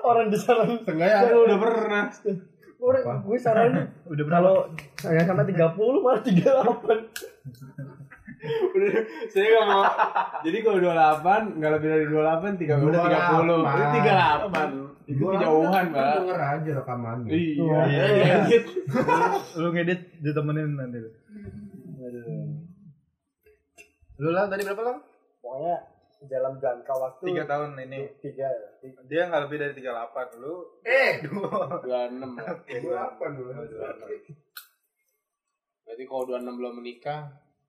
Speaker 1: orang di sana
Speaker 2: Setengahnya
Speaker 4: Lu udah pernah.
Speaker 1: orang gue saranin
Speaker 3: Udah berapa?
Speaker 1: kalau saya sampai 30 malah 38
Speaker 4: Udah, saya nggak mau. Jadi kalau 28 nggak lebih dari 28, 30 udah 30. Itu 38. Itu kejauhan, Pak.
Speaker 2: Denger aja rekamannya
Speaker 4: Iya, iya. Gitu.
Speaker 3: Lu ngedit ditemenin nanti. Lu lah tadi berapa lah?
Speaker 1: pokoknya dalam jangka waktu
Speaker 3: Tiga tahun ini.
Speaker 1: tiga ya
Speaker 3: Dia nggak lebih dari 38. Lu
Speaker 2: Eh
Speaker 4: 26 lah.
Speaker 2: 28 dulu
Speaker 4: Berarti kalau 26 belum menikah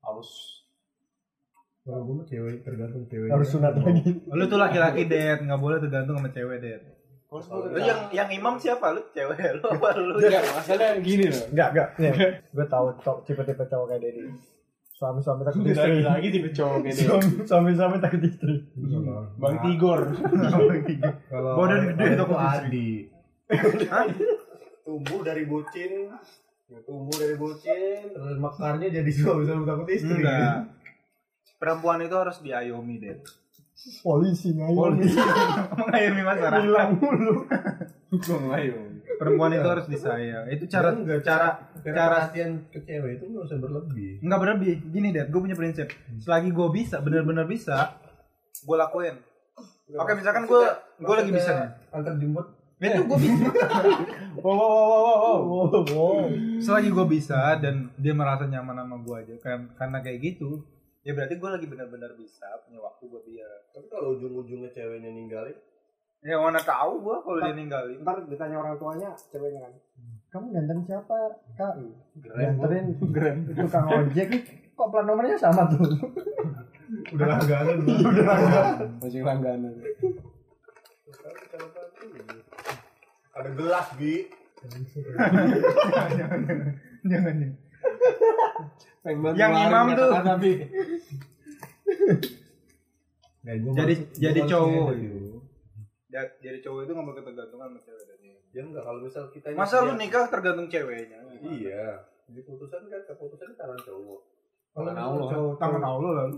Speaker 4: harus
Speaker 2: Kalau gue mah cewek tergantung cewek
Speaker 1: harus sunat lagi
Speaker 3: lu tuh laki-laki det nggak boleh tergantung sama cewek det.
Speaker 4: harus
Speaker 3: Lu yang yang imam siapa? Lu cewek lu apa lu?
Speaker 4: Enggak, masalah gini loh.
Speaker 1: enggak enggak gue tahu cowok tipe-tipe cowok kayak Dedi suami suami takut istri
Speaker 4: Lagi tipe cowok kayak dia.
Speaker 1: suami suami suami takut istri
Speaker 4: Bang Tigor.
Speaker 2: Kalau
Speaker 3: Badan gede
Speaker 2: kalau
Speaker 3: takut
Speaker 2: itu
Speaker 3: istri.
Speaker 2: Adi tumbuh dari bucin tumbuh dari bucin terus mekarnya jadi suami suami takut istri
Speaker 3: Enggak. Perempuan itu harus diayomi det.
Speaker 1: polisi ngayomi
Speaker 3: Mengayomi masyarakat.
Speaker 1: hilang mulu
Speaker 4: Gue ngayo.
Speaker 3: Perempuan itu harus disayang. Itu cara
Speaker 2: Enggak,
Speaker 3: cara
Speaker 2: cara perhatian ke cewek itu nggak usah berlebih
Speaker 3: nggak berlebih. Gini det, gue punya prinsip. Selagi gue bisa, benar-benar bisa, gue lakuin. Oke, misalkan gue gue lagi bisa nih.
Speaker 2: antar jemput
Speaker 3: Itu gue bisa.
Speaker 4: Wow, wow, wow, wow, wow.
Speaker 1: Wow.
Speaker 3: Selagi gue bisa dan dia merasa nyaman sama gue aja kan karena kayak gitu. Ya berarti gue lagi benar-benar bisa punya waktu buat dia.
Speaker 2: Tapi kalau ujung-ujungnya ceweknya ninggalin,
Speaker 3: Ya mana tahu gue kalau dia ninggalin.
Speaker 1: Ntar ditanya orang tuanya, ceweknya kan. Kamu ganteng siapa, Kak?
Speaker 4: Keren,
Speaker 1: Ganterin tukang ojek. Kok plat nomornya sama tuh?
Speaker 8: Udah langganan. Udah langganan.
Speaker 4: Masih langganan.
Speaker 2: ada gelas bi.
Speaker 3: Jangan jangan. Yang imam tuh.
Speaker 8: Nah, gua
Speaker 3: Jadi
Speaker 8: gua
Speaker 3: jadi cowok itu. Ja- Jadi cowok itu nggak mau ketergantungan sama cewek dan dia.
Speaker 2: Ya enggak kalau misal kita
Speaker 3: Masa lu nikah tergantung ceweknya?
Speaker 2: Iya. Keputusan kan keputusan di tangan cowok.
Speaker 4: Tangan
Speaker 8: Kalau
Speaker 4: Allah.
Speaker 8: cowok-
Speaker 3: Tangan Allah lalu.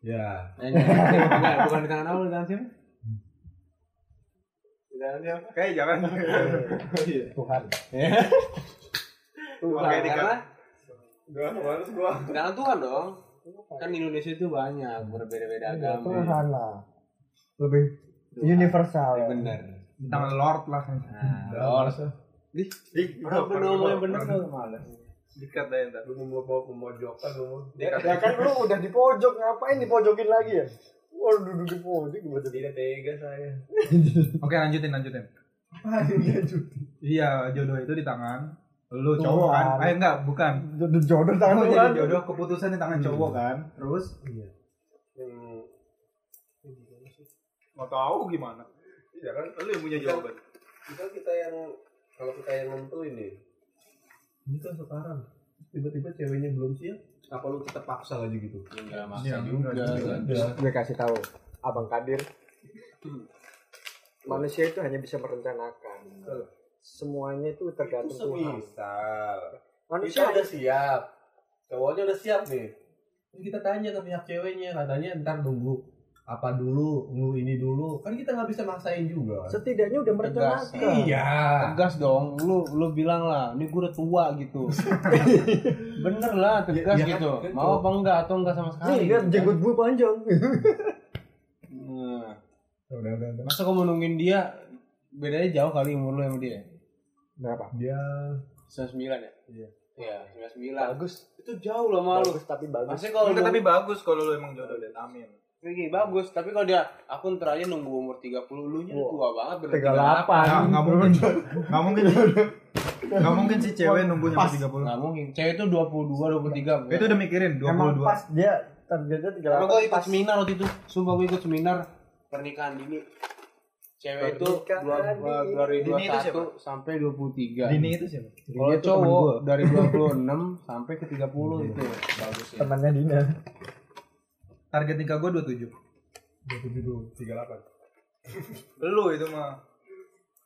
Speaker 8: Ya.
Speaker 4: Eh, enggak, bukan di tangan Allah, di tangan siapa? Di tangan siapa?
Speaker 3: Kayak jangan.
Speaker 1: Tuhan.
Speaker 4: Tuhan,
Speaker 3: Oke, di
Speaker 4: karena
Speaker 2: Enggak, harus gua.
Speaker 4: tangan Tuhan dong. Kan di Indonesia itu banyak berbeda-beda agama.
Speaker 1: Tuhan lah. Lebih universal ya.
Speaker 4: Bener.
Speaker 3: Tangan Lord lah.
Speaker 4: Nah,
Speaker 8: Udah,
Speaker 4: Lord. Ih,
Speaker 3: Ih,
Speaker 4: bener ngomong bener malas.
Speaker 3: Dikat deh ntar.
Speaker 2: Lu mau mau memojokkan lu.
Speaker 3: Dikat.
Speaker 1: Ya kan lu udah di pojok, ngapain dipojokin lagi ya? Wah, duduk di pojok gimana?
Speaker 2: Tidak tega saya.
Speaker 3: Oke lanjutin lanjutin. Iya jodoh itu di tangan lu cowok kan? Eh enggak bukan.
Speaker 1: Jodoh jodoh tangan Tuhan.
Speaker 3: jadi jodoh keputusan di tangan cowok kan. Terus
Speaker 2: Yang
Speaker 3: mau tahu gimana?
Speaker 2: iya kan
Speaker 3: Lu yang punya jawaban.
Speaker 2: misal kita yang kalau kita yang nentuin nih ini kan sekarang tiba-tiba ceweknya belum siap apa lu tetap paksa aja gitu
Speaker 4: Enggak maksa
Speaker 3: Iya,
Speaker 4: juga.
Speaker 3: juga.
Speaker 1: Gue kasih tahu, Abang Kadir. Manusia itu hanya bisa merencanakan. Semuanya itu
Speaker 2: itu
Speaker 1: tergantung Tuhan.
Speaker 2: semisal kita
Speaker 1: Manusia
Speaker 2: udah siap cowoknya udah siap nih kita tanya ke pihak ceweknya katanya ntar nunggu apa dulu nunggu ini dulu kan kita nggak bisa maksain juga
Speaker 1: setidaknya udah
Speaker 4: Tegas.
Speaker 1: merencanakan.
Speaker 2: iya
Speaker 4: Tegas dong, lu lu bilang lah, ini gue udah tua gitu. Bener lah, tegas
Speaker 2: Ya, ya kan,
Speaker 4: gitu.
Speaker 2: kan,
Speaker 4: Mau apa enggak atau enggak sama sekali.
Speaker 1: Nih kan jenggot gue panjang.
Speaker 4: Nah,
Speaker 8: Udah, udah, udah.
Speaker 4: masa kamu nungguin dia bedanya jauh kali umur lu sama dia?
Speaker 1: Berapa?
Speaker 8: Dia
Speaker 4: 99 ya?
Speaker 8: Iya.
Speaker 4: Iya, 99.
Speaker 1: Bagus.
Speaker 4: Itu jauh loh malu.
Speaker 1: Bagus tapi bagus.
Speaker 4: Masih kalau
Speaker 3: tapi bagus kalau lu emang jodoh dan amin.
Speaker 4: Gini, bagus, tapi kalau dia aku ntar aja nunggu umur 30 lu nya
Speaker 1: Wah.
Speaker 4: tua banget bener
Speaker 1: 38.
Speaker 3: Nah, enggak mungkin. Enggak mungkin. Enggak mungkin sih cewek nunggu nyampe 30.
Speaker 4: Nggak mungkin. Cewek itu 22, 23.
Speaker 3: Itu udah mikirin
Speaker 1: Emang
Speaker 3: 22.
Speaker 1: pas dia targetnya
Speaker 4: Karena gue
Speaker 1: 38
Speaker 4: ikut
Speaker 1: pas.
Speaker 4: seminar waktu itu. Sumpah gue ikut seminar pernikahan dini. Cewek itu dua- dari
Speaker 3: Dini itu
Speaker 4: 21 sampai 23.
Speaker 3: Dini itu siapa?
Speaker 4: Kalau cowok dari 26 sampai ke 30 itu bagusnya.
Speaker 1: temannya Dina.
Speaker 3: Target nikah gue 27.
Speaker 8: 27 38.
Speaker 3: Lu itu mah.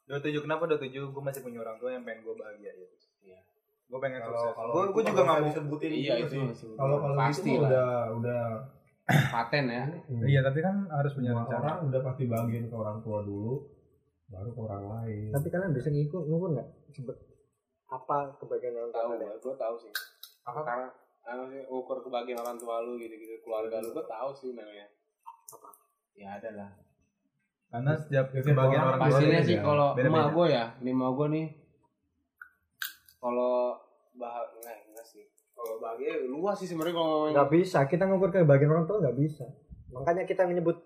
Speaker 3: 27 kenapa 27? Gue masih punya orang tua yang pengen gue bahagia ya.
Speaker 4: Iya.
Speaker 3: Gue pengen
Speaker 2: kalau
Speaker 3: sukses.
Speaker 2: kalau
Speaker 3: Gue
Speaker 2: itu
Speaker 3: gue juga nggak mau.
Speaker 2: disebutin
Speaker 4: Iya
Speaker 2: gitu
Speaker 4: itu
Speaker 8: Kalau kalau
Speaker 4: pasti
Speaker 8: gitu
Speaker 4: lah.
Speaker 8: udah udah
Speaker 4: Paten ya.
Speaker 3: Iya tapi kan harus punya rencana.
Speaker 8: orang udah pasti bagian ke orang tua dulu baru ke orang lain.
Speaker 1: Tapi kalian bisa ngikut ngukur nggak? Sebut apa kebaikan orang tua
Speaker 4: Tahu,
Speaker 1: kalian?
Speaker 4: gue tahu sih.
Speaker 3: Apa?
Speaker 4: Karena sih ukur kebahagiaan orang tua lu gitu-gitu keluarga lu gue tahu sih namanya. Apa? Ya ada lah.
Speaker 3: Karena setiap
Speaker 8: Ya,
Speaker 3: sebagian
Speaker 8: orang
Speaker 3: orang tua
Speaker 4: Pastinya sih kalau
Speaker 3: Beda-beda.
Speaker 4: emak gue ya, ini emak gue nih. Kalau bahagia enggak, enggak sih. Kalau bahagia luas sih sebenarnya kalau ngomongin.
Speaker 1: Nggak bisa. Kita ngukur kebahagiaan orang tua nggak bisa. Makanya kita menyebut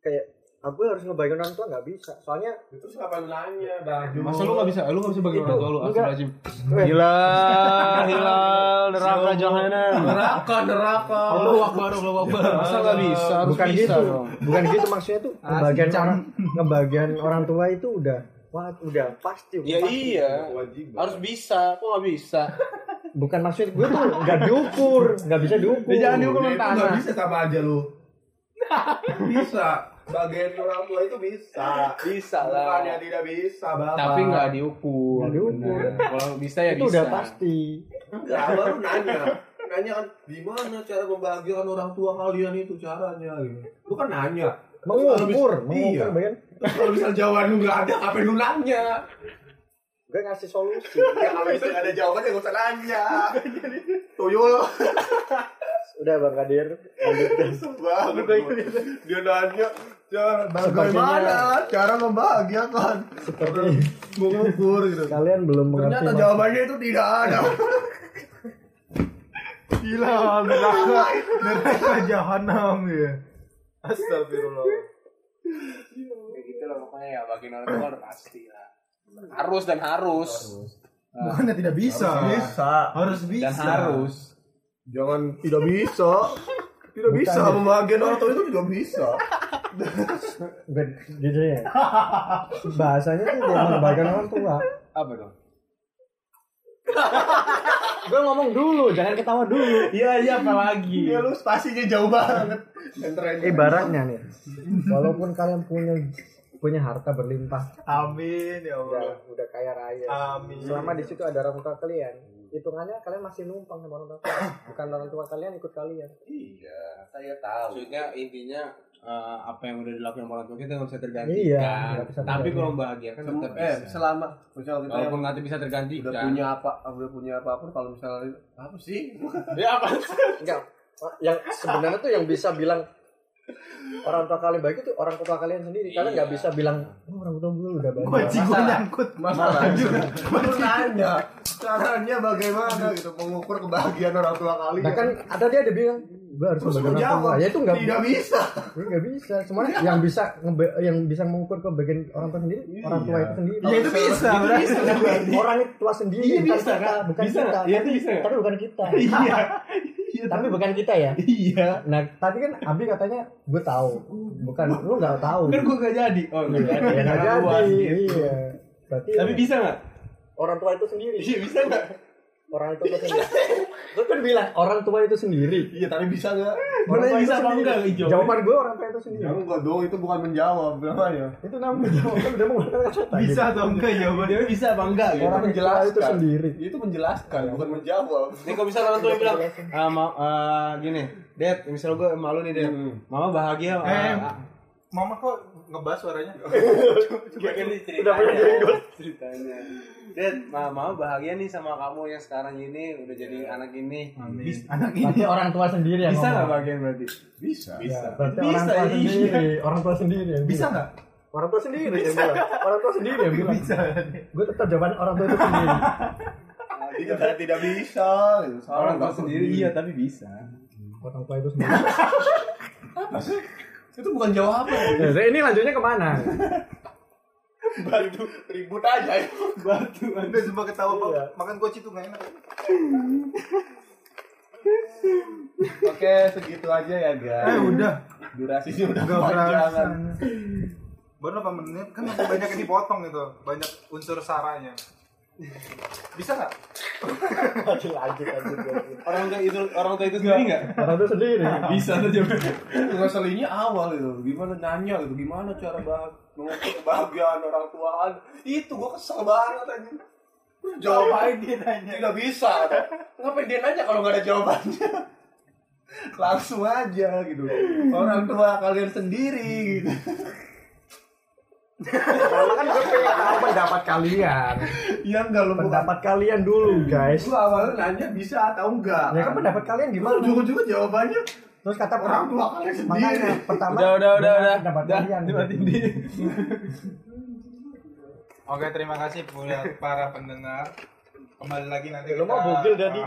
Speaker 1: kayak aku harus ngebahagiain orang tua nggak bisa. Soalnya
Speaker 2: itu siapa yang nanya bang
Speaker 4: Masa lu gak bisa? Lu gak bisa bagi orang tua lu?
Speaker 1: enggak.
Speaker 4: Astagfirullahaladzim.
Speaker 1: Weh.
Speaker 4: Hilal, hilal, neraka jahanam.
Speaker 2: neraka neraka
Speaker 4: Allahu akbar, Allahu akbar. Masa gak bisa?
Speaker 1: Bukan
Speaker 4: bisa
Speaker 1: gitu.
Speaker 4: dong.
Speaker 1: Bukan gitu maksudnya tuh kebahagiaan orang ngebahagiaan orang tua itu udah wah udah pasti.
Speaker 4: Ya
Speaker 1: pasti.
Speaker 4: iya. Harus bisa. Kok gak bisa?
Speaker 1: Bukan maksud gue tuh nggak diukur, nggak bisa diukur.
Speaker 4: Jangan diukur
Speaker 2: itu nggak bisa sama aja lu bisa bagian orang tua itu bisa
Speaker 4: Bisa
Speaker 2: bukannya tidak bisa bapak
Speaker 4: Tapi gak diukur.
Speaker 1: Nggak diukur.
Speaker 4: Kalau bisa ya
Speaker 1: itu
Speaker 4: bisa.
Speaker 1: udah pasti.
Speaker 2: enggak baru nanya nanya kan gimana cara membahagiakan orang tua kalian itu caranya gitu lu kan nanya
Speaker 1: Mengukur,
Speaker 2: bisa-
Speaker 1: mengukur
Speaker 2: iya. kalau misal jawaban lu nggak ada apa lu nanya
Speaker 1: Gue ngasih solusi.
Speaker 2: ya kalau misal nggak ada jawabannya nggak usah nanya tuyul
Speaker 1: Udah Bang Kadir, lanjutkan.
Speaker 2: banget dia nanya
Speaker 9: Cara bagaimana cara membahagiakan
Speaker 1: seperti
Speaker 9: mengukur gitu.
Speaker 1: kalian belum mengerti
Speaker 9: Ternyata jawabannya itu tidak ada.
Speaker 3: Gila, neraka, neraka jahanam ya. Astagfirullah.
Speaker 4: Kayak gitu lah pokoknya ya bagian orang tua udah pasti lah. Harus dan harus.
Speaker 3: Bukannya tidak bisa.
Speaker 9: Bisa.
Speaker 3: Harus bisa.
Speaker 4: Dan harus.
Speaker 9: Jangan tidak bisa. Tidak bisa membahagiakan orang tua itu tidak bisa.
Speaker 1: Gitu ya bahasanya tuh dia mengabaikan orang tua
Speaker 4: Apa dong?
Speaker 1: gue ngomong dulu jangan ketawa dulu
Speaker 4: Iya, iya apa lagi?
Speaker 9: Iya lu spasinya jauh banget.
Speaker 1: Ibaratnya nih walaupun kalian punya punya harta berlimpah
Speaker 3: Amin ya
Speaker 1: udah
Speaker 3: Allah.
Speaker 1: udah kaya raya
Speaker 3: Amin.
Speaker 1: selama di situ ada orang tua kalian hitungannya kalian masih numpang sama orang tua bukan orang tua kalian ikut kalian
Speaker 2: Iya, saya tahu.
Speaker 4: Maksudnya intinya eh, apa yang udah dilakukan orang tua kita nggak bisa tergantikan.
Speaker 1: Iya, nggak bisa
Speaker 4: Tapi kalau bahagia kan tetap
Speaker 2: eh
Speaker 4: bisa.
Speaker 2: selama misal kita
Speaker 4: Walaupun nanti bisa tergantikan.
Speaker 2: udah punya apa udah punya apa pun kalau misalnya apa sih
Speaker 4: Ya apa?
Speaker 1: enggak yang sebenarnya tuh yang bisa bilang orang tua kalian baik itu orang tua kalian sendiri kalian nggak bisa bilang oh, orang tua gue udah baik
Speaker 3: gue nyangkut.
Speaker 2: masalahnya lu nanya caranya bagaimana gitu mengukur kebahagiaan orang tua kalian
Speaker 1: nah kan ada dia ada bilang gue harus
Speaker 2: terus
Speaker 1: orang tua ya itu nggak
Speaker 2: tidak bisa
Speaker 1: Ya nggak bisa. Semuanya yang bisa ngebe- yang bisa mengukur kebagian orang tua sendiri, orang tua itu sendiri.
Speaker 3: Ya itu bisa. berarti.
Speaker 1: orang tua sendiri
Speaker 4: Iya,
Speaker 1: bukan
Speaker 4: bisa,
Speaker 1: kita,
Speaker 4: kan?
Speaker 1: bukan
Speaker 4: Bisa
Speaker 1: kita.
Speaker 4: Iya, itu
Speaker 1: tapi,
Speaker 4: bisa
Speaker 1: tapi bukan kita.
Speaker 3: Iya.
Speaker 1: tapi bukan kita ya.
Speaker 3: Iya.
Speaker 1: Nah, tadi kan Abi katanya gue tahu. Bukan lu nggak tahu.
Speaker 4: Kan gue gak jadi. Oh nggak jadi.
Speaker 1: Ya nggak
Speaker 4: Karena luas,
Speaker 1: jadi.
Speaker 4: gitu.
Speaker 1: Iya.
Speaker 4: Tapi bisa nggak?
Speaker 1: Orang tua itu sendiri.
Speaker 4: Iya bisa nggak?
Speaker 1: Orang itu itu sendiri. Gue kan bilang orang tua itu sendiri.
Speaker 2: iya tapi bisa nggak
Speaker 1: Orang
Speaker 4: Boleh
Speaker 1: tua
Speaker 4: bisa
Speaker 1: itu
Speaker 4: apa enggak Ijo?
Speaker 1: Jawaban gue orang tua itu sendiri.
Speaker 2: ya enggak dong itu bukan menjawab namanya
Speaker 1: Itu namanya jawaban udah menggunakan kata.
Speaker 3: Bisa atau enggak jawabannya?
Speaker 4: Dia bisa apa enggak gitu?
Speaker 1: Orang tua itu
Speaker 2: menjelaskan.
Speaker 1: sendiri.
Speaker 2: itu menjelaskan bukan menjawab
Speaker 4: Nih kalau misalnya orang tua yang bilang, ah, ma ah, gini, Dad, misalnya gue malu nih Dad, mama bahagia.
Speaker 3: Eh, Mama kok ngebahas suaranya?
Speaker 4: Coba kan ini ceritanya.
Speaker 1: Udah punya jenggot.
Speaker 4: Ceritanya. Dad, ma- mama bahagia nih sama kamu yang sekarang ini udah jadi anak ini.
Speaker 3: Amin. Anak ini.
Speaker 1: Berarti orang tua sendiri yang
Speaker 4: Bisa nggak bahagia berarti?
Speaker 2: bisa
Speaker 1: Ya, berarti
Speaker 4: Bisa,
Speaker 1: orang tua
Speaker 4: iya.
Speaker 1: sendiri, orang tua sendiri yang
Speaker 3: Bisa nggak?
Speaker 1: Orang tua sendiri yang bilang. Orang tua sendiri yang bilang.
Speaker 3: Bisa.
Speaker 1: Gue tetap jawaban orang tua itu sendiri.
Speaker 2: tidak tidak bisa gitu.
Speaker 4: Orang tua sendiri iya tapi bisa.
Speaker 1: Orang tua itu sendiri.
Speaker 2: itu bukan jawaban
Speaker 1: Ya, ini lanjutnya ke mana?
Speaker 2: Batu ribut aja ya
Speaker 3: Batu. Udah semua ketawa Pak.
Speaker 1: Iya.
Speaker 3: Makan koci tuh nggak enak.
Speaker 2: oke segitu aja ya guys
Speaker 3: Eh udah.
Speaker 2: durasinya udah
Speaker 3: Gak
Speaker 2: kepanjangan
Speaker 3: Baru 8 menit kan masih banyak yang dipotong gitu. Banyak unsur saranya. Bisa nggak?
Speaker 1: Lanjut lanjut lanjut. lanjut.
Speaker 4: Orang tua itu orang tua itu sendiri nggak?
Speaker 1: Orang tua sendiri.
Speaker 4: Bisa tuh jawabannya.
Speaker 2: ngeselinnya awal gitu gimana nanya gitu gimana cara bah mengukur kebahagiaan orang tua itu gua kesel banget aja jawabannya
Speaker 3: dia nanya?
Speaker 2: tidak bisa ngapain dia nanya kalau nggak ada jawabannya langsung aja gitu orang tua kalian sendiri gitu
Speaker 1: Karena kan gue pengen tahu pendapat kalian.
Speaker 2: ya enggak lu bukan
Speaker 1: Pendapat kalian dulu guys.
Speaker 2: gua awalnya nanya bisa atau enggak
Speaker 1: Ya kan pendapat kalian gimana?
Speaker 2: juga jawabannya
Speaker 1: Terus kata
Speaker 2: orang tua kalian sendiri
Speaker 1: Makanya pertama
Speaker 4: Udah udah udah udah. Udah,
Speaker 1: kalian.
Speaker 3: Oke, terima kasih buat para pendengar. Kembali lagi nanti
Speaker 1: Lu mau bugil, Dadi?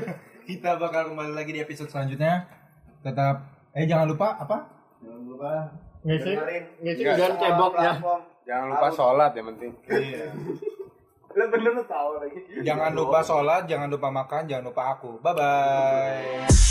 Speaker 3: kita bakal kembali lagi di episode selanjutnya. Tetap eh jangan lupa apa?
Speaker 2: jangan lupa
Speaker 1: Ngisi ngisi
Speaker 4: Enggak.
Speaker 1: dan ceboknya.
Speaker 4: Jangan lupa sholat yang penting.
Speaker 3: Iya.
Speaker 2: lu bener lu tahu lagi
Speaker 3: Jangan lupa sholat, jangan lupa makan, jangan lupa aku. Bye bye.